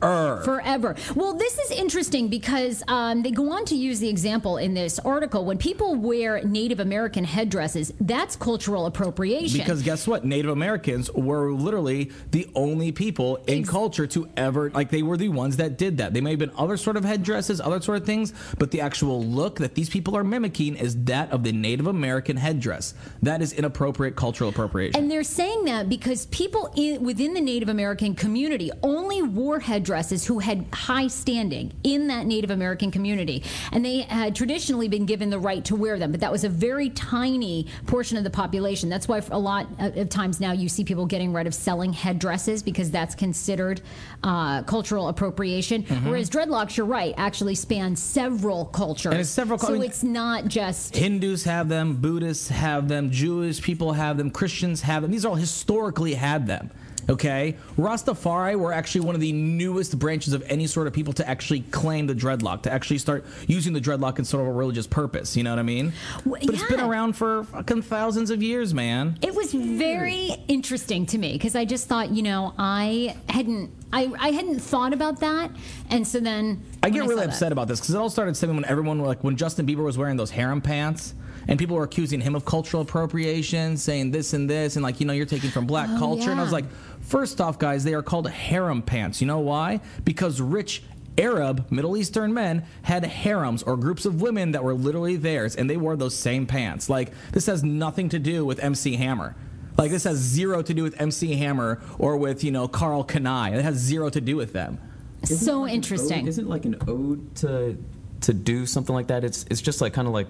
Forever. Well, this is interesting because um, they go on to use the example in this article. When people wear Native American headdresses, that's cultural appropriation. Because guess what? Native Americans were literally the only people in Ex- culture to ever like they were the ones that did that. They may have been other sort of headdresses, other sort of things, but the actual look that these people are mimicking is that of the Native American headdress. That is inappropriate cultural appropriation. And they're saying that because people in, within the Native American community only wore headdresses who had high standing in that Native American community. And they had traditionally been given the right to wear them, but that was a very tiny portion of the population. That's why a lot of times now you see people getting rid of selling headdresses because that's considered uh, cultural appropriation. Whereas dreadlocks, you're right, actually span several cultures. Mm-hmm. And it's several- I So mean- it's not just. Hindus have them, Buddhists have them, Jewish people have them, Christians have them. These are all historically had them. Okay, Rastafari were actually one of the newest branches of any sort of people to actually claim the dreadlock, to actually start using the dreadlock in sort of a religious purpose. You know what I mean? Well, But it's been around for fucking thousands of years, man. It was very interesting to me because I just thought, you know, I hadn't, I, I hadn't thought about that, and so then I get really saw that- upset about this because it all started stemming when everyone, like when Justin Bieber was wearing those harem pants, and people were accusing him of cultural appropriation, saying this and this, and like you know you're taking from black Oh, culture, and I was like, first off, guys, they are called harem pants. You know why? Because rich. Arab, Middle Eastern men had harems or groups of women that were literally theirs, and they wore those same pants. Like, this has nothing to do with MC Hammer. Like, this has zero to do with MC Hammer or with, you know, Karl Kani. It has zero to do with them. Isn't So like interesting. ode- Isn't it like an ode to to do something like that? It's it's just like kind of like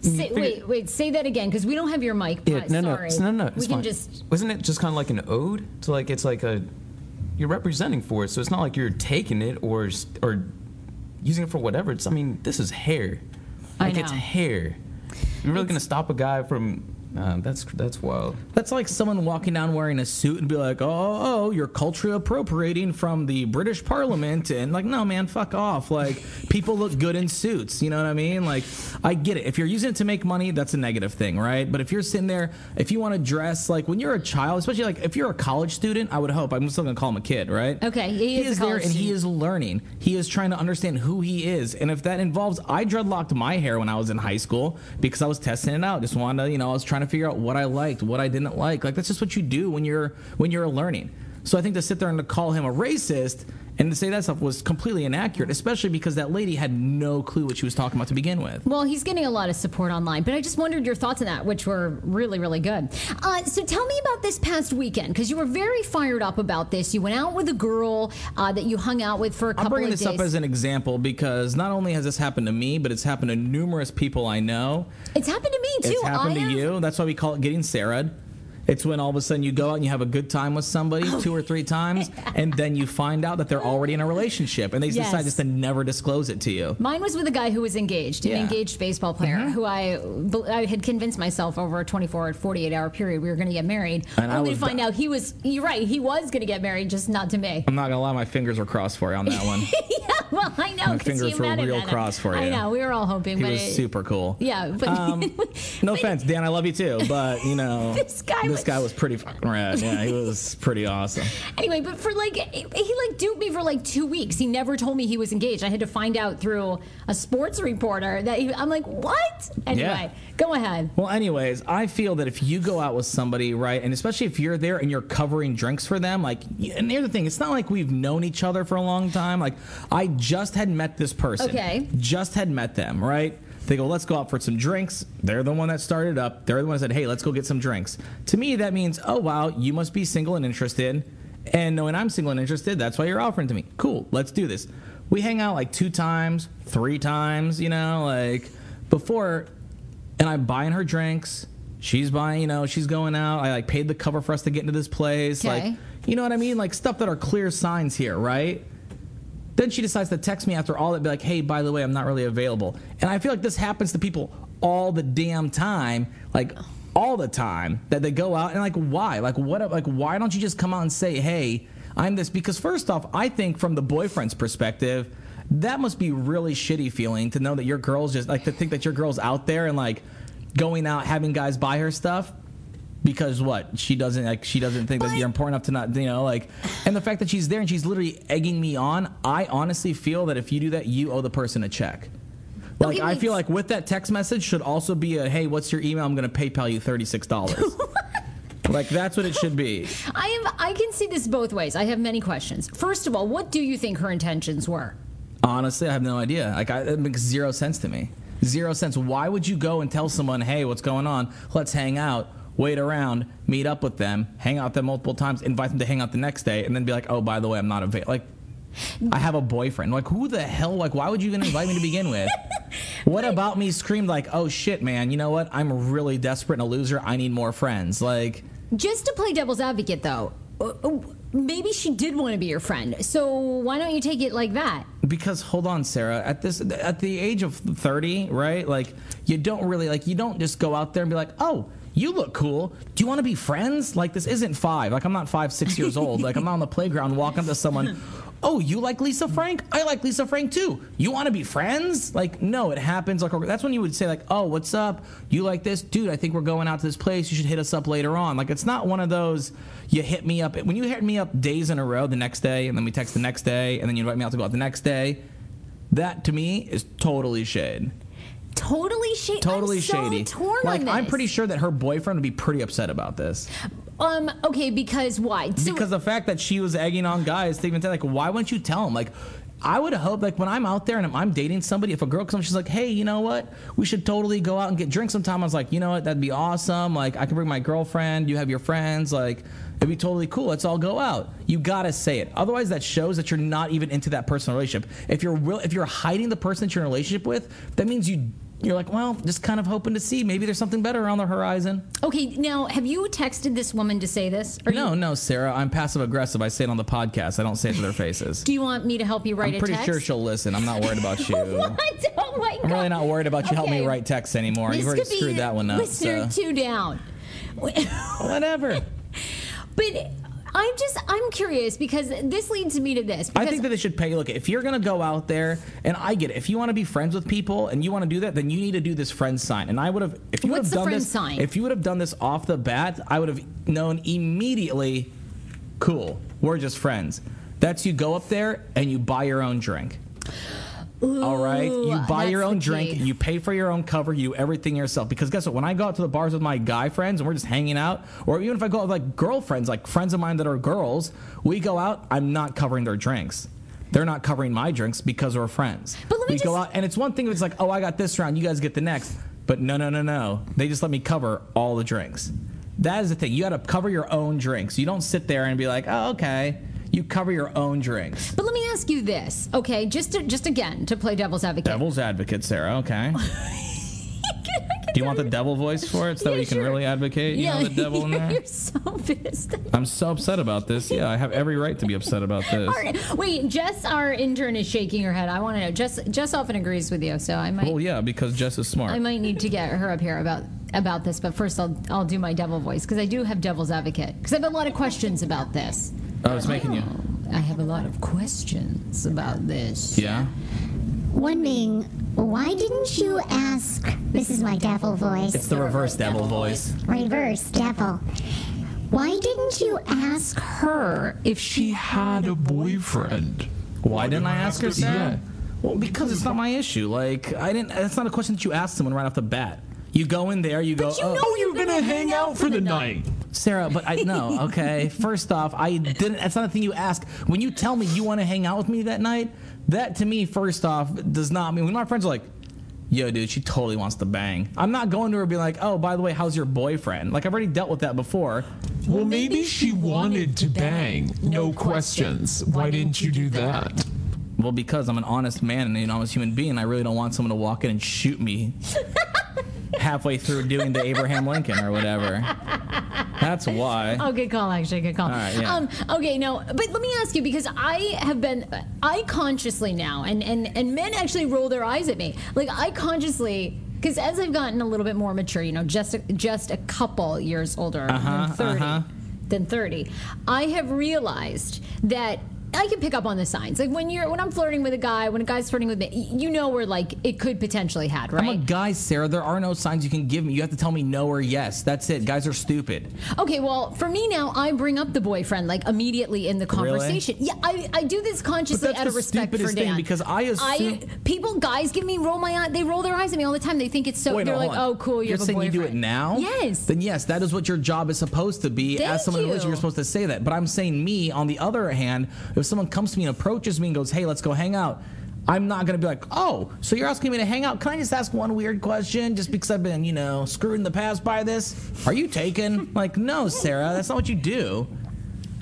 Say, mm. wait, wait, say that again because we don't have your mic. yeah, no, no, sorry. it's- no, no. we it's can fine. just. Wasn't it just kind of like an ode to like it's like a you're representing for it, so it's not like you're taking it or or using it for whatever. It's I mean this is hair. I Like it's hair. You're really gonna stop a guy from? Uh, that's that's wild. That's like someone walking down wearing a suit and be like, "Oh, oh, you're culturally appropriating from the British Parliament," and like, no, man, fuck off. Like, people look good in suits. You know what I mean? Like, I get it. If you're using it to make money, that's a negative thing, right? But if you're sitting there, if you want to dress like when you're a child, especially like if you're a college student, I would hope. I'm still gonna call him a kid, right? Okay, he is a there college and he is learning. He is trying to understand who he is, and if that involves, I dreadlocked my hair when I was in high school because I was testing it out. Just wanted to, you know, I was trying to figure out what I liked, what I didn't like. Like that's just what you do when you're when you're learning. So I think to sit there and to call him a racist and to say that stuff was completely inaccurate, especially because that lady had no clue what she was talking about to begin with. Well, he's getting a lot of support online, but I just wondered your thoughts on that, which were really, really good. Uh, so tell me about this past weekend because you were very fired up about this. You went out with a girl uh, that you hung out with for a couple I'm bringing of this days. up as an example because not only has this happened to me, but it's happened to numerous people I know. it's happened to me too. It's happened I to have- you. That's why we call it getting Sarah'd. It's when all of a sudden you go out and you have a good time with somebody two or three times, and then you find out that they're already in a relationship, and they Yes. decide just to never disclose it to you. Mine was with a guy who was engaged, an Yeah. Mm-hmm. engaged baseball player who I, I had convinced myself over a 24 or 48 hour period we were going to get married. And I only to find the- out he was, you're right, he was going to get married, just not to me. I'm not gonna lie, my fingers were crossed for you on that one. yeah, well, I know. My fingers you were real crossed for I know, we were all hoping. he but was it- super cool. Yeah, but Um, no offense, Dan. I love you too, but you know, This guy this was- guy was pretty fucking rad. Yeah, he was pretty awesome. Anyway, but for like, he like duped me for like two weeks. He never told me he was engaged. I had to find out through a sports reporter that he, I'm like, what? Anyway, go ahead. Well, anyways, I feel that if you go out with somebody, right, and especially if you're there and you're covering drinks for them, like, and here's the thing, it's not like we've known each other for a long time. Like, I just had met this person. Okay. Just had met them, right? They go, let's go out for some drinks. They're the one that started up. They're the one that said, hey, let's go get some drinks. To me, that means, oh, wow, you must be single and interested. And knowing I'm single and interested, that's why you're offering to me. Cool, let's do this. We hang out like two times, three times, you know, like before and I'm buying her drinks. She's buying, you know, she's going out. I like paid the cover for us to get into this place. Okay. Like, you know what I mean? Like stuff that are clear signs here, right? Then she decides to text me after all that, be like, hey, by the way, I'm not really available. And I feel like this happens to people all the damn time, like all the time, that they go out and like, why? Like, what? Like, why don't you just come out and say, hey, I'm this? Because first off, I think from the boyfriend's perspective, that must be really shitty feeling to know that your girl's just like to think that your girl's out there and like going out having guys buy her stuff because what? She doesn't like she doesn't think that you're important enough to not you know like and the fact that she's there and she's literally egging me on i honestly feel that if you do that you owe the person a check. Like i feel like with that text message should also be a hey what's your email? I'm to paypal you $36 like that's what it should be. I am. I can see this both ways. I have many questions. First of all, what do you think her intentions were? honestly i have no idea. Like I, it makes zero sense to me. Zero sense. Why would you go and tell someone hey what's going on? Let's hang out wait around meet up with them hang out with them multiple times invite them to hang out the next day and then be like oh by the way i'm not available like I have a boyfriend. Like, who the hell? Like, why would you even invite me to begin with? What about me screamed like, oh shit, man, you know what? I'm really desperate and a loser. I need more friends. Like, Just to play devil's advocate, though, uh, uh, maybe she did want to be your friend. So why don't you take it like that? because hold on sarah at this at the age of 30 right like you don't really like you don't just go out there and be like oh you look cool. Do you want to be friends? Like this isn't five. Like i'm not five six years old. Like i'm not on the playground walking up to someone oh you like lisa frank? I like lisa frank too. You want to be friends? Like no it happens. Like that's when you would say like oh what's up? You like this? Dude i think we're going out to this place. You should hit us up later on. Like it's not one of those you hit me up. When you hit me up days in a row the next day and then we text the next day and then you invite me out to go out the next day that to me is totally shade Totally shady. totally I'm so shady Torn like on i'm pretty sure that her boyfriend would be pretty upset about this Um. Okay. Because why? So- because the fact that she was egging on guys even like why wouldn't you tell him like I would hope like when I'm out there and I'm dating somebody, if a girl comes, she's like, "Hey, you know what? We should totally go out and get drinks sometime." I was like, "You know what? That'd be awesome. Like, I can bring my girlfriend. You have your friends. Like, it'd be totally cool. Let's all go out." You gotta say it. Otherwise, that shows that you're not even into that personal relationship. If you're real, if you're hiding the person that you're in a relationship with, that means you you're like, well, just kind of hoping to see maybe there's something better on the horizon. okay. Now, have you texted this woman to say this? Or No, You, no, Sarah. I'm passive aggressive. I say it on the podcast. I don't say it to their faces. do you want me to help you write I'm pretty text? sure she'll listen. I'm not worried about you. what? Oh my god. I'm really not worried about you helping me write texts anymore. This You've already screwed that one up. Listener So. two down. Whatever. But I'm just I'm curious because this leads me to this. I think that they should pay. Look, if you're gonna go out there, and I get it, if you want to be friends with people and you want to do that, then you need to do this friend sign. And I would have, if you would have done this, sign? if you would have done this off the bat, I would have known immediately. Cool, we're just friends. That's you go up there and you buy your own drink. All right, you buy your own drink, you pay for your own cover, you everything yourself. Because guess what? When I go out to the bars with my guy friends and we're just hanging out, or even if I go out with like girlfriends, like friends of mine that are girls, we go out. I'm not covering their drinks. They're not covering my drinks because we're friends. But let me we go out, and it's one thing if it's like, oh, I got this round, you guys get the next. But no, no, no, no. They just let me cover all the drinks. That is the thing. You got to cover your own drinks. You don't sit there and be like, oh, okay. You cover your own drinks. But let me ask you this, okay? Just to, just again to play devil's advocate. Devil's advocate, Sarah. Okay. Do you want the devil voice for it so that Yeah, we can sure. really advocate? You yeah, know the devil in there? You're so pissed. I'm so upset about this. Yeah, I have every right to be upset about this. All right. Wait, Jess, our intern, is shaking her head. I want to know. Jess, Jess often agrees with you, so I might, Well, yeah, because Jess is smart. I might need to get her up here about about this. But first, I'll I'll do my devil voice because I do have devil's advocate because I have a lot of questions about this. I was making you. I have a lot of questions about this. Yeah? One being, why didn't you ask? This is my devil voice. It's the reverse devil voice. Reverse devil. Why didn't you ask her? If she She had a boyfriend. Why didn't I ask her, Sarah? Yeah. Well, because it's not my issue. Like, I didn't. That's not a question that you ask someone right off the bat. You go in there, you go, you oh, know Oh, you're gonna hang out for the night. Sarah, but I no, okay. First off, I didn't. That's not a thing you ask. When you tell me you want to hang out with me that night, that to me, first off, does not mean when my friends are like, "Yo, dude, she totally wants to bang." I'm not going to her and be like, "Oh, by the way, how's your boyfriend?" Like I've already dealt with that before. Well, maybe she wanted to bang. No questions. Why didn't you do that? Well, because I'm an honest man and an honest human being, I really don't want someone to walk in and shoot me halfway through doing the Abraham Lincoln or whatever. That's why. Oh, good call, actually. Good call. right, yeah. Um, okay, no, but let me ask you because I have been, I consciously now, and and and men actually roll their eyes at me. Like I consciously, because as I've gotten a little bit more mature, you know, just a, just a couple years older Uh-huh, than 30 uh-huh. than thirty, I have realized that. I can pick up on the signs. Like when you're when I'm flirting with a guy, when a guy's flirting with me, you know where like it could potentially head, right? I'm a guy, Sarah. There are no signs you can give me. You have to tell me no or yes. That's it. Guys are stupid. Okay, well, for me now, I bring up the boyfriend like immediately in the conversation. Really? Yeah, I, I do this consciously out of respect for stupidest thing, Dan. because I assume- people guys give me roll my eye. They roll their eyes at me all the time. They think it's so. Wait, they're no, like, oh, cool, you You're have a saying you do it now? Yes. Then yes, that is what your job is supposed to be. Thank As someone who is, you. you're supposed to say that. But I'm saying me, on the other hand, if someone comes to me and approaches me and goes, "Hey, let's go hang out." I'm not gonna be like, oh, so you're asking me to hang out? Can I just ask one weird question just because I've been, you know, screwed in the past by this? Are you taken? like, no, Sarah, that's not what you do.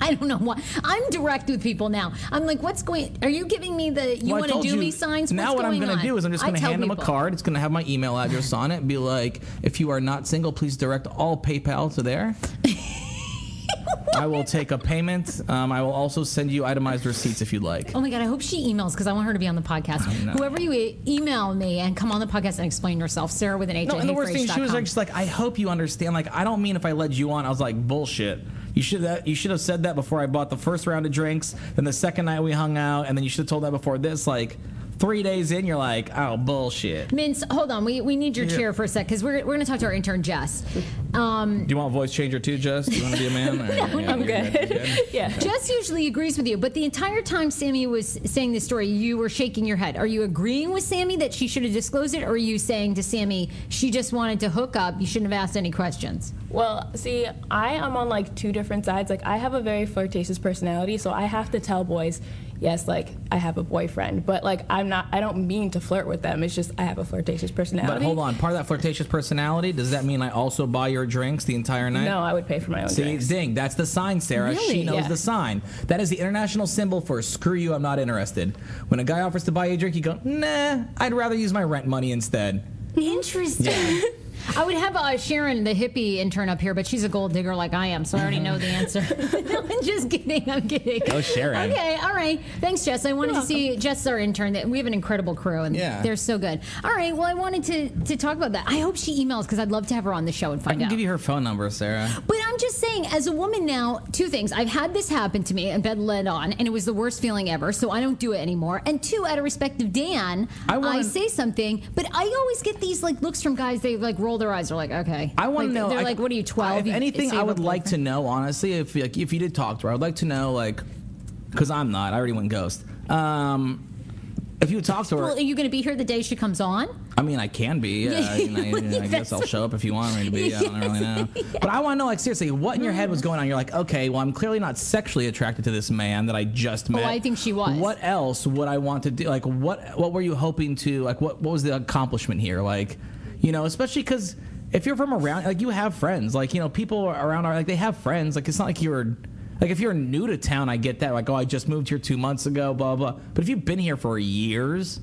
I don't know why. I'm direct with people now. I'm like, what's going? Are you giving me the you Well, want to do you, me signs? Now What's what I'm going gonna do is I'm just gonna tell hand them a card. It's gonna have my email address on it. Be like, if you are not single, please direct all PayPal to there. I will take a payment. Um, I will also send you itemized receipts if you'd like. Oh my god! I hope she emails because I want her to be on the podcast. know. Whoever you e- email me and come on the podcast and explain yourself, Sarah with an H. No, and the worst thing, she was like, just like, I hope you understand. Like, I don't mean if I led you on. I was like, bullshit. You should that you should have said that before I bought the first round of drinks. Then the second night we hung out, and then you should have told that before this. Like, three days in, you're like, oh bullshit. Mince, hold on. We, we need your Yeah. chair for a sec because we're, we're going to talk to our intern Jess. Um, Do you want a voice changer too, Jess? Do you want to be a man? Or- yeah, I'm you're good. You're yeah. Jess usually agrees with you, but the entire time Samy was saying this story, you were shaking your head. Are you agreeing with Samy that she should have disclosed it, or are you saying to Samy she just wanted to hook up? You shouldn't have asked any questions. Well, see, I am on like two different sides. Like, I have a very flirtatious personality, so I have to tell boys, yes, like I have a boyfriend, but like I'm not. I don't mean to flirt with them. It's just I have a flirtatious personality. But hold on, part of that flirtatious personality, does that mean I also buy your drinks the entire night? No, I would pay for my own See, drinks. ding, that's the sign, Sarah. Really? She knows Yeah. the sign. That is the international symbol for screw you, I'm not interested. When a guy offers to buy you a drink, you go, nah, I'd rather use my rent money instead. Interesting. I would have uh, Sharon, the hippie intern, up here, but she's a gold digger like I am, so I already know the answer. no, I'm just kidding. I'm kidding. Oh, Sharon. Okay, all right. Thanks, Jess. I wanted to see Jess, our intern. That we have an incredible crew, and Yeah. they're so good. All right. Well, I wanted to to talk about that. I hope she emails because I'd love to have her on the show and find out. I can out. give you her phone number, Sarah. But I'm just saying, as a woman now, two things. I've had this happen to me and been led on, and it was the worst feeling ever, so I don't do it anymore. And two, out of respect of Dan, I I, wanna- say something, but I always get these like looks from guys, they like roll their eyes, they're like, okay. I want Like, to know. They're I- like, what are you, 12? If anything, I would like to know, honestly, if like, if you did talk to her, I'd like to know, like, because I'm not. I already went ghost. Um, if you would talk to her, Well, are you going to be here the day she comes on? I mean, I can be. Yeah, I, mean, I, I guess I'll show up if you want me to be. I don't really know. But I want to know, like, seriously, what in your head was going on? You're like, okay, well, I'm clearly not sexually attracted to this man that I just met. Oh, I think she was. What else would I want to do? Like, what what were you hoping to? Like, what what was the accomplishment here? Like, you know, especially because if you're from around, like, you have friends. Like, you know, people around are like they have friends. Like, it's not like you're. Like if you're new to town, I get that. Like, oh, I just moved here two months ago, blah blah. But if you've been here for years,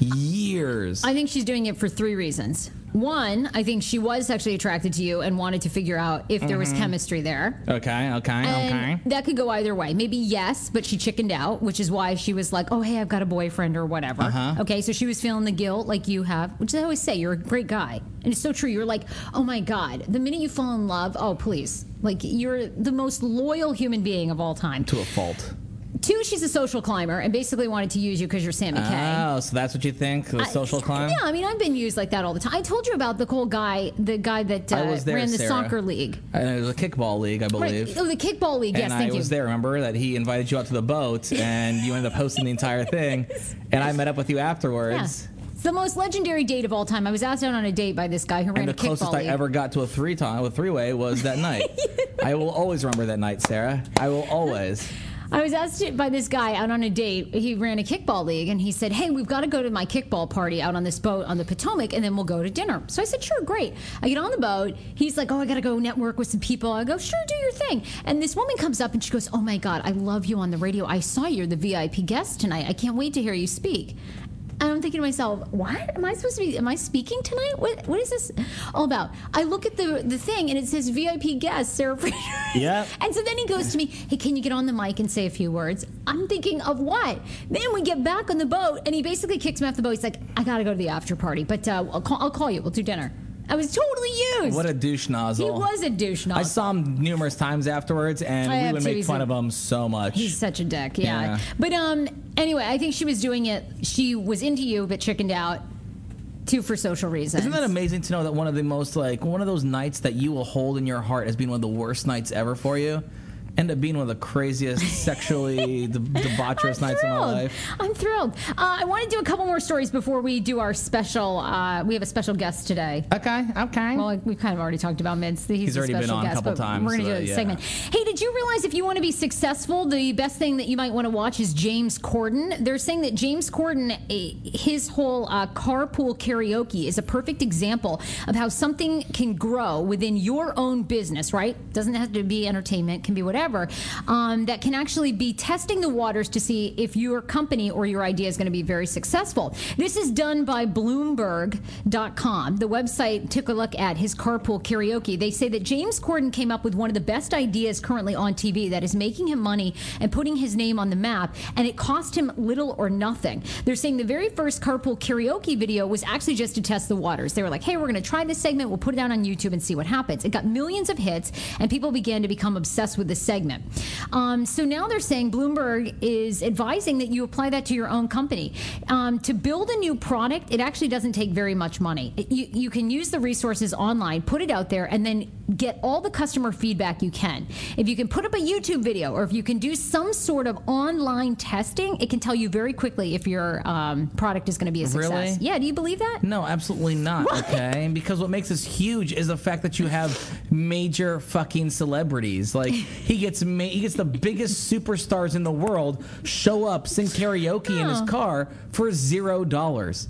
years, I think she's doing it for three reasons. One, I think she was sexually attracted to you and wanted to figure out if there was Mhm. chemistry there. Okay, okay, And okay. that could go either way. Maybe yes, but she chickened out, which is why she was like, "Oh, hey, I've got a boyfriend or whatever." Uh-huh. Okay, so she was feeling the guilt like you have, which I always say, you're a great guy, and it's so true. You're like, "Oh my god," the minute you fall in love, oh please, like you're the most loyal human being of all time. To a fault. Two, she's a social climber and basically wanted to use you because you're Samy K. Oh, so that's what you think? The I- social climb? Yeah, I mean, I've been used like that all the time. I told you about the cool guy, the guy that uh, I was there, ran the Sarah. soccer league. And it was a kickball league, I believe. Right. Oh, the kickball league. Yes, and thank I you. was there. Remember that he invited you out to the boat, and you ended up hosting the entire thing. And I met up with you Yeah. afterwards. It's the most legendary date of all time. I was asked out on a date by this guy who ran And a the closest kickball I league. ever got to a three time, a three way, was that night. I will always remember that night, Sarah. I will always. I was asked by this guy out on a date. He ran a kickball league, and he said, "Hey, we've got to go to my kickball party out on this boat on the Potomac, and then we'll go to dinner." So I said, "Sure, great." I get on the boat. He's like, "Oh, I got to go network with some people." I go, "Sure, do your thing." And this woman comes up and she goes, "Oh my God, I love you on the radio. I saw you're the VIP guest tonight. I can't wait to hear you speak." And I'm thinking to myself, what am I supposed to be? Am I speaking tonight? What What is this all about? I look at the the thing and it says VIP guest Sarah Fraser. Yeah. And so then he goes to me, hey, can you get on the mic and say a few words? I'm thinking of what? Then we get back on the boat and he basically kicks me off the boat. He's like, I got to go to the after party, but uh, I'll, call, I'll call you. We'll do dinner. I was totally used. What a douche nozzle. He was a douche nozzle. I saw him numerous times afterwards, and I we would make fun a- of him so much. He's such a dick, yeah. Yeah. But um, anyway, I think she was doing it. She was into you, but chickened out. Two for social reasons. Isn't that amazing to know that one of the most like one of those nights that you will hold in your heart as being one of the worst nights ever for you, end up being one of the craziest sexually de- debaucherous nights of my life? I'm thrilled. Uh, I want to do a couple more stories before we do our special. Uh, we have a special guest today. Okay, okay. Well, we've kind of already talked about Mints. He's, He's a already been special on a guest, couple but times, We're going to so, do a yeah. segment. Hey, did you realize if you want to be successful, the best thing that you might want to watch is James Corden? They're saying that James Corden, eh, his whole uh, carpool karaoke is a perfect example of how something can grow within your own business. Right? Doesn't have to be entertainment. Can be whatever. Whatever, um, that can actually be testing the waters to see if your company or your idea is going to be very successful. This is done by Bloomberg.com. The website took a look at his carpool karaoke. They say that James Corden came up with one of the best ideas currently on TV that is making him money and putting his name on the map, and it cost him little or nothing. They're saying the very first carpool karaoke video was actually just to test the waters. They were like, hey, we're going to try this segment, we'll put it out on YouTube and see what happens. It got millions of hits, and people began to become obsessed with the segment. Um, so now they're saying Bloomberg is advising that you apply that to your own company. Um, to build a new product, it actually doesn't take very much money. You, you can use the resources online, put it out there, and then get all the customer feedback you can. If you can put up a YouTube video or if you can do some sort of online testing, it can tell you very quickly if your um, product is going to be a success. Really? Yeah, do you believe that? No, absolutely not. Okay, because what makes this huge is the fact that you have major fucking celebrities. Like he gets ma- he gets the biggest superstars in the world show up, sing karaoke in his car for zero dollars.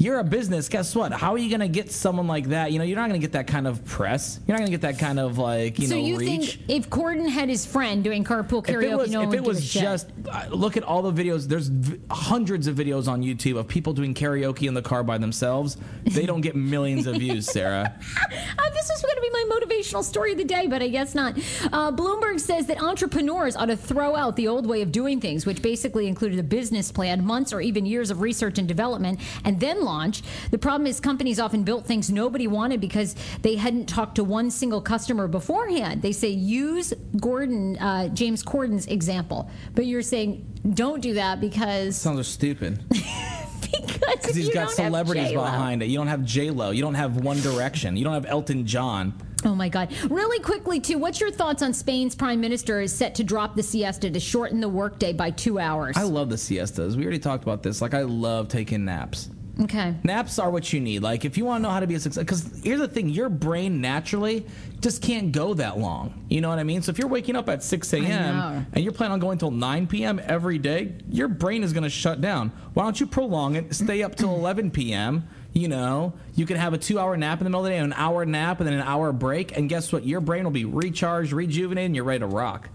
You're a business. Guess what? How are you going to get someone like that? You know, you're not going to get that kind of press. You're not going to get that kind of like you so know you reach. think if Corden had his friend doing carpool karaoke, If it was, no if it was a shit? just uh, look at all the videos, there's v- hundreds of videos on YouTube of people doing karaoke in the car by themselves. They don't get millions of views, Sarah. Uh, this was going to be my motivational story of the day, but I guess not. Uh, Bloomberg says that entrepreneurs ought to throw out the old way of doing things, which basically included a business plan, months or even years of research and development, and then launch. The problem is companies often built things nobody wanted because they hadn't talked to one single customer beforehand. They say use Gordon, uh, James Corden's example, but you're saying don't do that because Sounds stupid. because he's you got celebrities behind it. You don't have J Lo. You don't have One Direction. You don't have Elton John. Oh my God. Really quickly, too, what's your thoughts on Spain's prime minister is set to drop the siesta to shorten the workday by two hours? I love the siestas. We already talked about this. Like I love taking naps. Okay. Naps are what you need. Like if you want to know how to be a success, because here's the thing: your brain naturally just can't go that long. You know what I mean? So if you're waking up at 6 a.m. and you're planning on going till 9 p.m. every day, your brain is going to shut down. Why don't you prolong it? Stay up till 11 p.m. You know, you can have a two-hour nap in the middle of the day, an hour nap, and then an hour break. And guess what? Your brain will be recharged, rejuvenated, and you're ready to rock.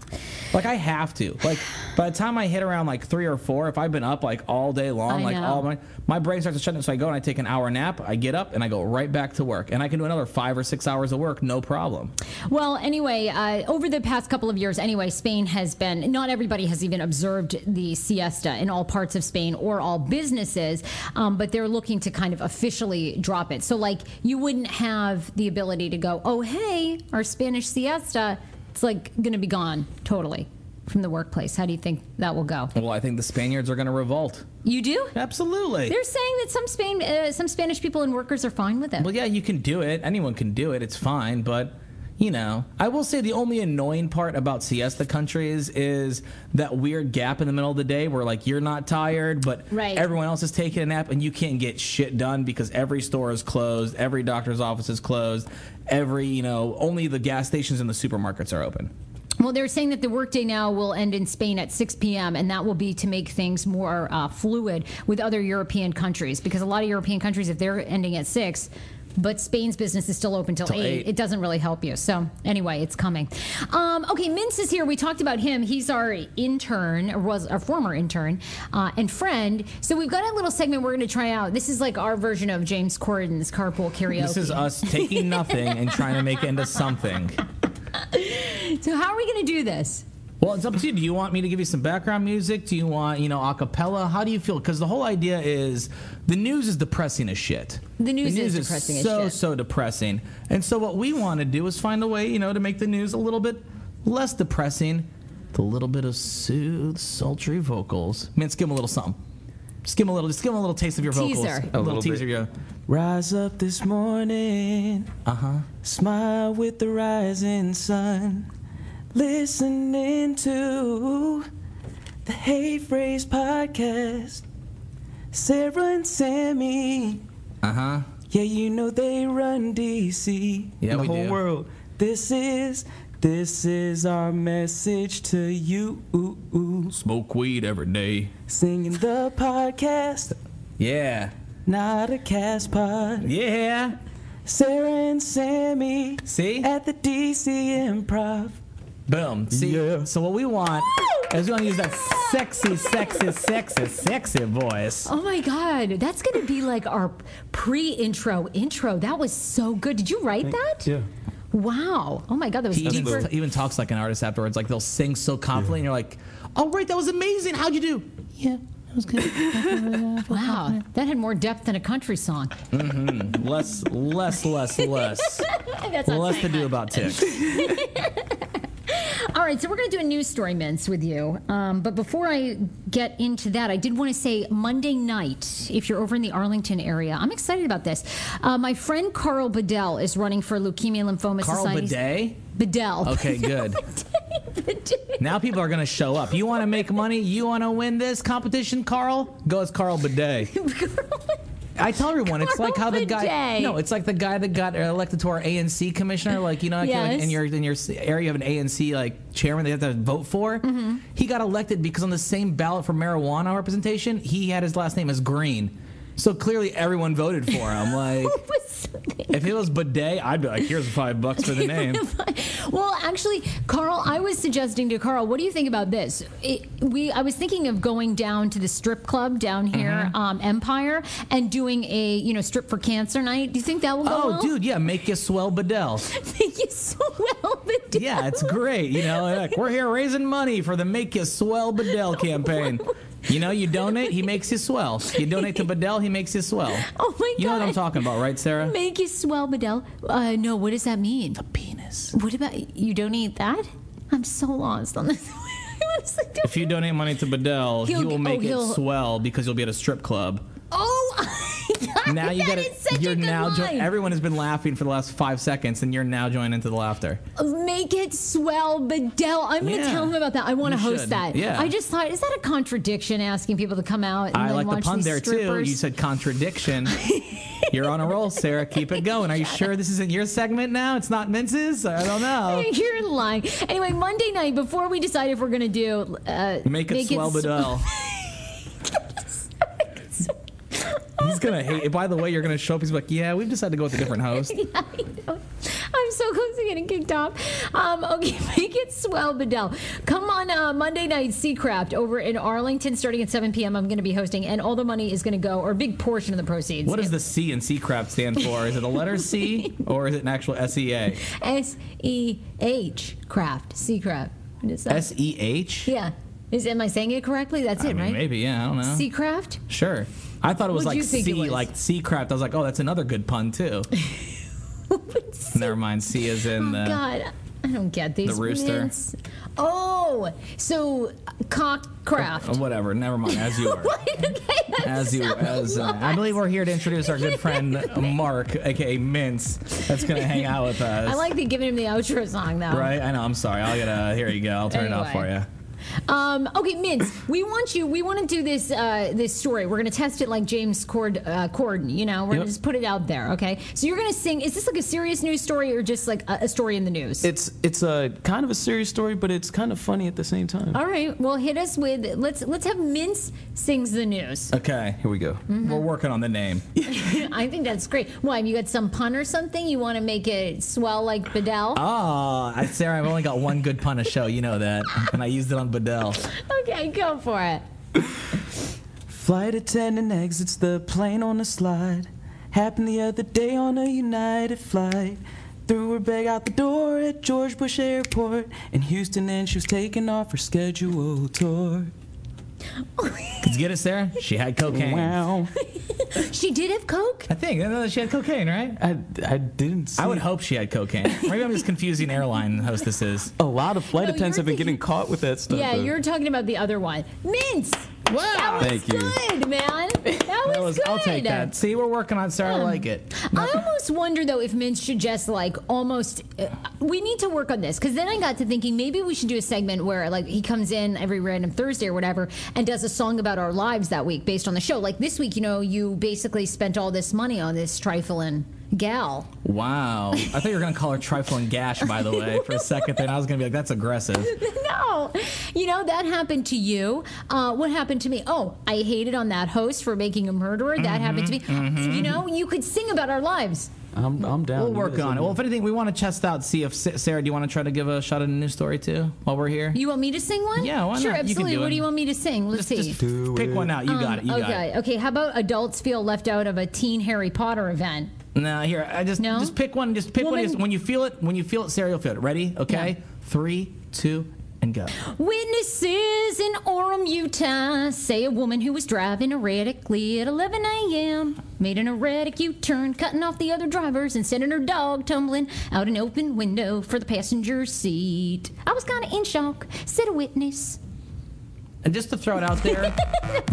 Like I have to. Like by the time I hit around like three or four, if I've been up like all day long, I like know. all my my brain starts to shut down. So I go and I take an hour nap. I get up and I go right back to work, and I can do another five or six hours of work, no problem. Well, anyway, uh, over the past couple of years, anyway, Spain has been, not everybody has even observed the siesta in all parts of Spain or all businesses, um, but they're looking to kind of officially drop it. So, like, you wouldn't have the ability to go, oh, hey, our Spanish siesta, it's like going to be gone totally from the workplace. How do you think that will go? Well, I think the Spaniards are going to revolt. You do? Absolutely. They're saying that some Spain, uh, some Spanish people and workers are fine with it. Well, yeah, you can do it. Anyone can do it. It's fine, but you know, I will say the only annoying part about siesta countries is that weird gap in the middle of the day where like you're not tired, but Right. everyone else is taking a nap and you can't get shit done because every store is closed, every doctor's office is closed, every you know, only the gas stations and the supermarkets are open. Well, they're saying that the workday now will end in Spain at 6 p.m., and that will be to make things more uh, fluid with other European countries. Because a lot of European countries, if they're ending at 6, but Spain's business is still open till, Till 8, eight. it doesn't really help you. So, anyway, it's coming. Um, okay, Mince is here. We talked about him. He's our intern, or was our former intern, uh, and friend. So, we've got a little segment we're going to try out. This is like our version of James Corden's carpool karaoke. This is us taking nothing and trying to make it into something. so, how are we going to do this? Well, it's up to you. Do you want me to give you some background music? Do you want, you know, a cappella? How do you feel? Because the whole idea is the news is depressing as shit. The news is depressing as so, shit. so so depressing. And so what we want to do is find a way, you know, to make the news a little bit less depressing. with A little bit of soothe, sultry vocals. Man, give 'em a little something. Just give 'em a little, just give 'em a little taste of your vocals. A A little, little teaser. Yeah. Rise up this morning, Uh huh. smile with the rising sun. Listening to the Hey Frase podcast. Sarah and Samy, Uh huh. yeah, you know they run DC. Yeah, the we whole do. world. This is this is our message to you. Smoke weed every day. Singing the podcast, Yeah. not a cast pod. Yeah. Sarah and Samy See? at the DC Improv. Boom. See, so what we want is we want to use that sexy, sexy, sexy, sexy voice. Oh my God, that's going to be like our pre-intro intro. That was so good. Did you write that? Yeah. Wow. Oh my God, that was He deeper. even, even talks like an artist afterwards. Like they'll sing so confidently, and you're like, "Oh, right, that was amazing. How'd you do?" Yeah, that was good. Wow, that had more depth than a country song. hmm Less, less, less, less. That's not less to do about ticks. All right, so we're going to do a news story, Mints, with you. Um, but before I get into that, I did want to say Monday night, if you're over in the Arlington area, I'm excited about this. Uh, my friend Carl Bedell is running for Leukemia and Lymphoma Carl Society. Bidet. Bedell. Okay, good. now people are going to show up. You want to make money? You want to win this competition, Carl? Go as Carl Bidet. I tell everyone it's like how the guy. No, it's like the guy that got elected to our ANC commissioner. Like you know, like, Yes. in your in your area have an ANC like chairman they have to vote for. Mm-hmm. He got elected because on the same ballot for marijuana representation, he had his last name as Green. So clearly everyone voted for him. Like if it was Bidet, I'd be like, here's five bucks for the name. Well, actually, Carl, I was suggesting to Carl, what do you think about this? It, we, I was thinking of going down to the strip club down here, Mm-hmm. um, Empire, and doing a you know strip for cancer night. Do you think that will go Oh, well? dude, yeah, make you swell Bedell. Thank you so well, Bedell. Yeah, it's great. You know, like, we're here raising money for the Make You Swell Bedell campaign. You know, you donate, he makes you swell. You donate to Bedell, he makes you swell. Oh my god! You know what I'm talking about, right, Sarah? Make you swell, Bedell. Uh, no, what does that mean? The penis. What about you? Don't that? I'm so lost on this. Honestly If you donate money to Bedell, he He'll- will oh, make it swell because you'll be at a strip club. oh, Now you got is You're a now jo- everyone has been laughing for the last five seconds, and you're now joining into the laughter. Make it swell, Bedell. I'm going to Yeah. tell him about that. I want to host should. that. Yeah. I just thought, is that a contradiction asking people to come out and I like the pun there too. You said contradiction. You're on a roll, Sarah. Keep it going. Are you sure this isn't your segment now? It's not Mince's? I don't know. You're lying. Anyway, Monday night, before we decide if we're going to do uh, Make it swell sw- Bedell. He's gonna hate. By the way, you're gonna show up. He's like, "Yeah, we've decided to go with a different host." Yeah, I know. I'm so close to getting kicked off. Um, okay, make it swell, Bedell. Come on uh, Monday night, Sehkraft over in Arlington, starting at 7 p.m. I'm going to be hosting, and all the money is going to go, or a big portion of the proceeds. What does the C in C craft stand for? Is it a letter C or is it an actual S E A? S E H craft, Sehkraft. What is that? S E H? Yeah. Is am I saying it correctly? That's I it, mean, right? maybe. Yeah, I don't know. Sehkraft. Sure. I thought it was What'd like C, was? like sea craft. I was like, oh, that's another good pun too. Never mind. C is in the. Oh God, I don't get these. the rooster. mints. Oh, so cock craft. Oh, whatever. Never mind. As you are. As you, as uh, I believe we're here to introduce our good friend Mark, aka Mince, that's gonna hang out with us. I like the giving him the outro song though. Right? I know. I'm sorry. I'll get a. Here you go. I'll turn it off for you. Um, okay, Mince, we want you. We want to do this uh, this story. We're going to test it like James Cord, uh, Corden. You know, we're going to just put it out there. Okay, so you're going to sing. Is this like a serious news story or just like a, a story in the news? It's it's a kind of a serious story, but it's kind of funny at the same time. All right. Well, hit us with let's let's have Mince sings the news. Okay. Here we go. Mm-hmm. We're working on the name. I think that's great. Why? You got some pun or something? You want to make it swell like Bedell? Oh, I, Sarah, I've only got one good pun to show. You know that, and I used it on Bedell. Okay, go for it. Flight attendant exits the plane on a slide. Happened the other day on a United flight. Threw her bag out the door at George Bush Airport in Houston, and she was taking off her scheduled tour. Did you get it, Sarah? She had cocaine. Wow. She did have coke. I think uh, she had cocaine, right? I, I didn't see I would hope she had cocaine. Maybe I'm just confusing airline hostesses. A lot of flight No, attendants you're have been thinking- getting caught with that stuff. Yeah, though. you're talking about the other one. Mince. Wow. That was Thank you. good, man. That was, That was, good. I'll take that. See, we're working on Sarah. I like it. I almost wonder though if Mince should just like almost. Uh, we need to work on this because then I got to thinking maybe we should do a segment where like he comes in every random Thursday or whatever and does a song about our lives that week based on the show. Like this week, you know, you basically spent all this money on this trifling gal. Wow. I thought you were going to call her Trifling Gash, by the way, for a second there. And I was going to be like, that's aggressive. no, you know that happened to you. Uh, what happened to me? Oh, I hated on that host for making a murderer. That happened to me. mhm. You know, you could sing about our lives. I'm, I'm down. We'll work on it. Well, if anything, we want to test out, see if Sarah, do you want to try to give a shot at a news story too while we're here? You want me to sing one? Yeah, why Sure, not? You absolutely. do what it. do you want me to sing? Let's see. Just pick one out. You got it. You Um, got okay, it. okay. How about adults feel left out of a teen Harry Potter event? No, here. I just No? just pick one. Just pick one. Woman- Just, when you feel it, when you feel it, Sarah, you'll feel it. Ready? Okay. Three, two, and go. Witnesses in Orem, Utah say a woman who was driving erratically at 11 a.m. made an erratic U turn, cutting off the other drivers and sending her dog tumbling out an open window for the passenger seat. I was kind of in shock, said a witness. And just to throw it out there,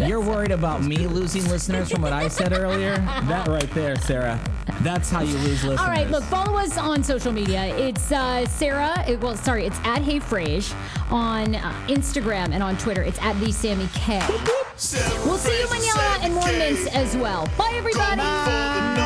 you're worried about me losing listeners from what I said earlier. That right there, Sarah. That's how you lose listeners. All right, look, follow us on social media. It's uh, Sarah, it, well, sorry, it's at Hey Frase on uh, Instagram and on Twitter. It's at the Samy K. We'll see you manana and more mints as well. Bye, everybody.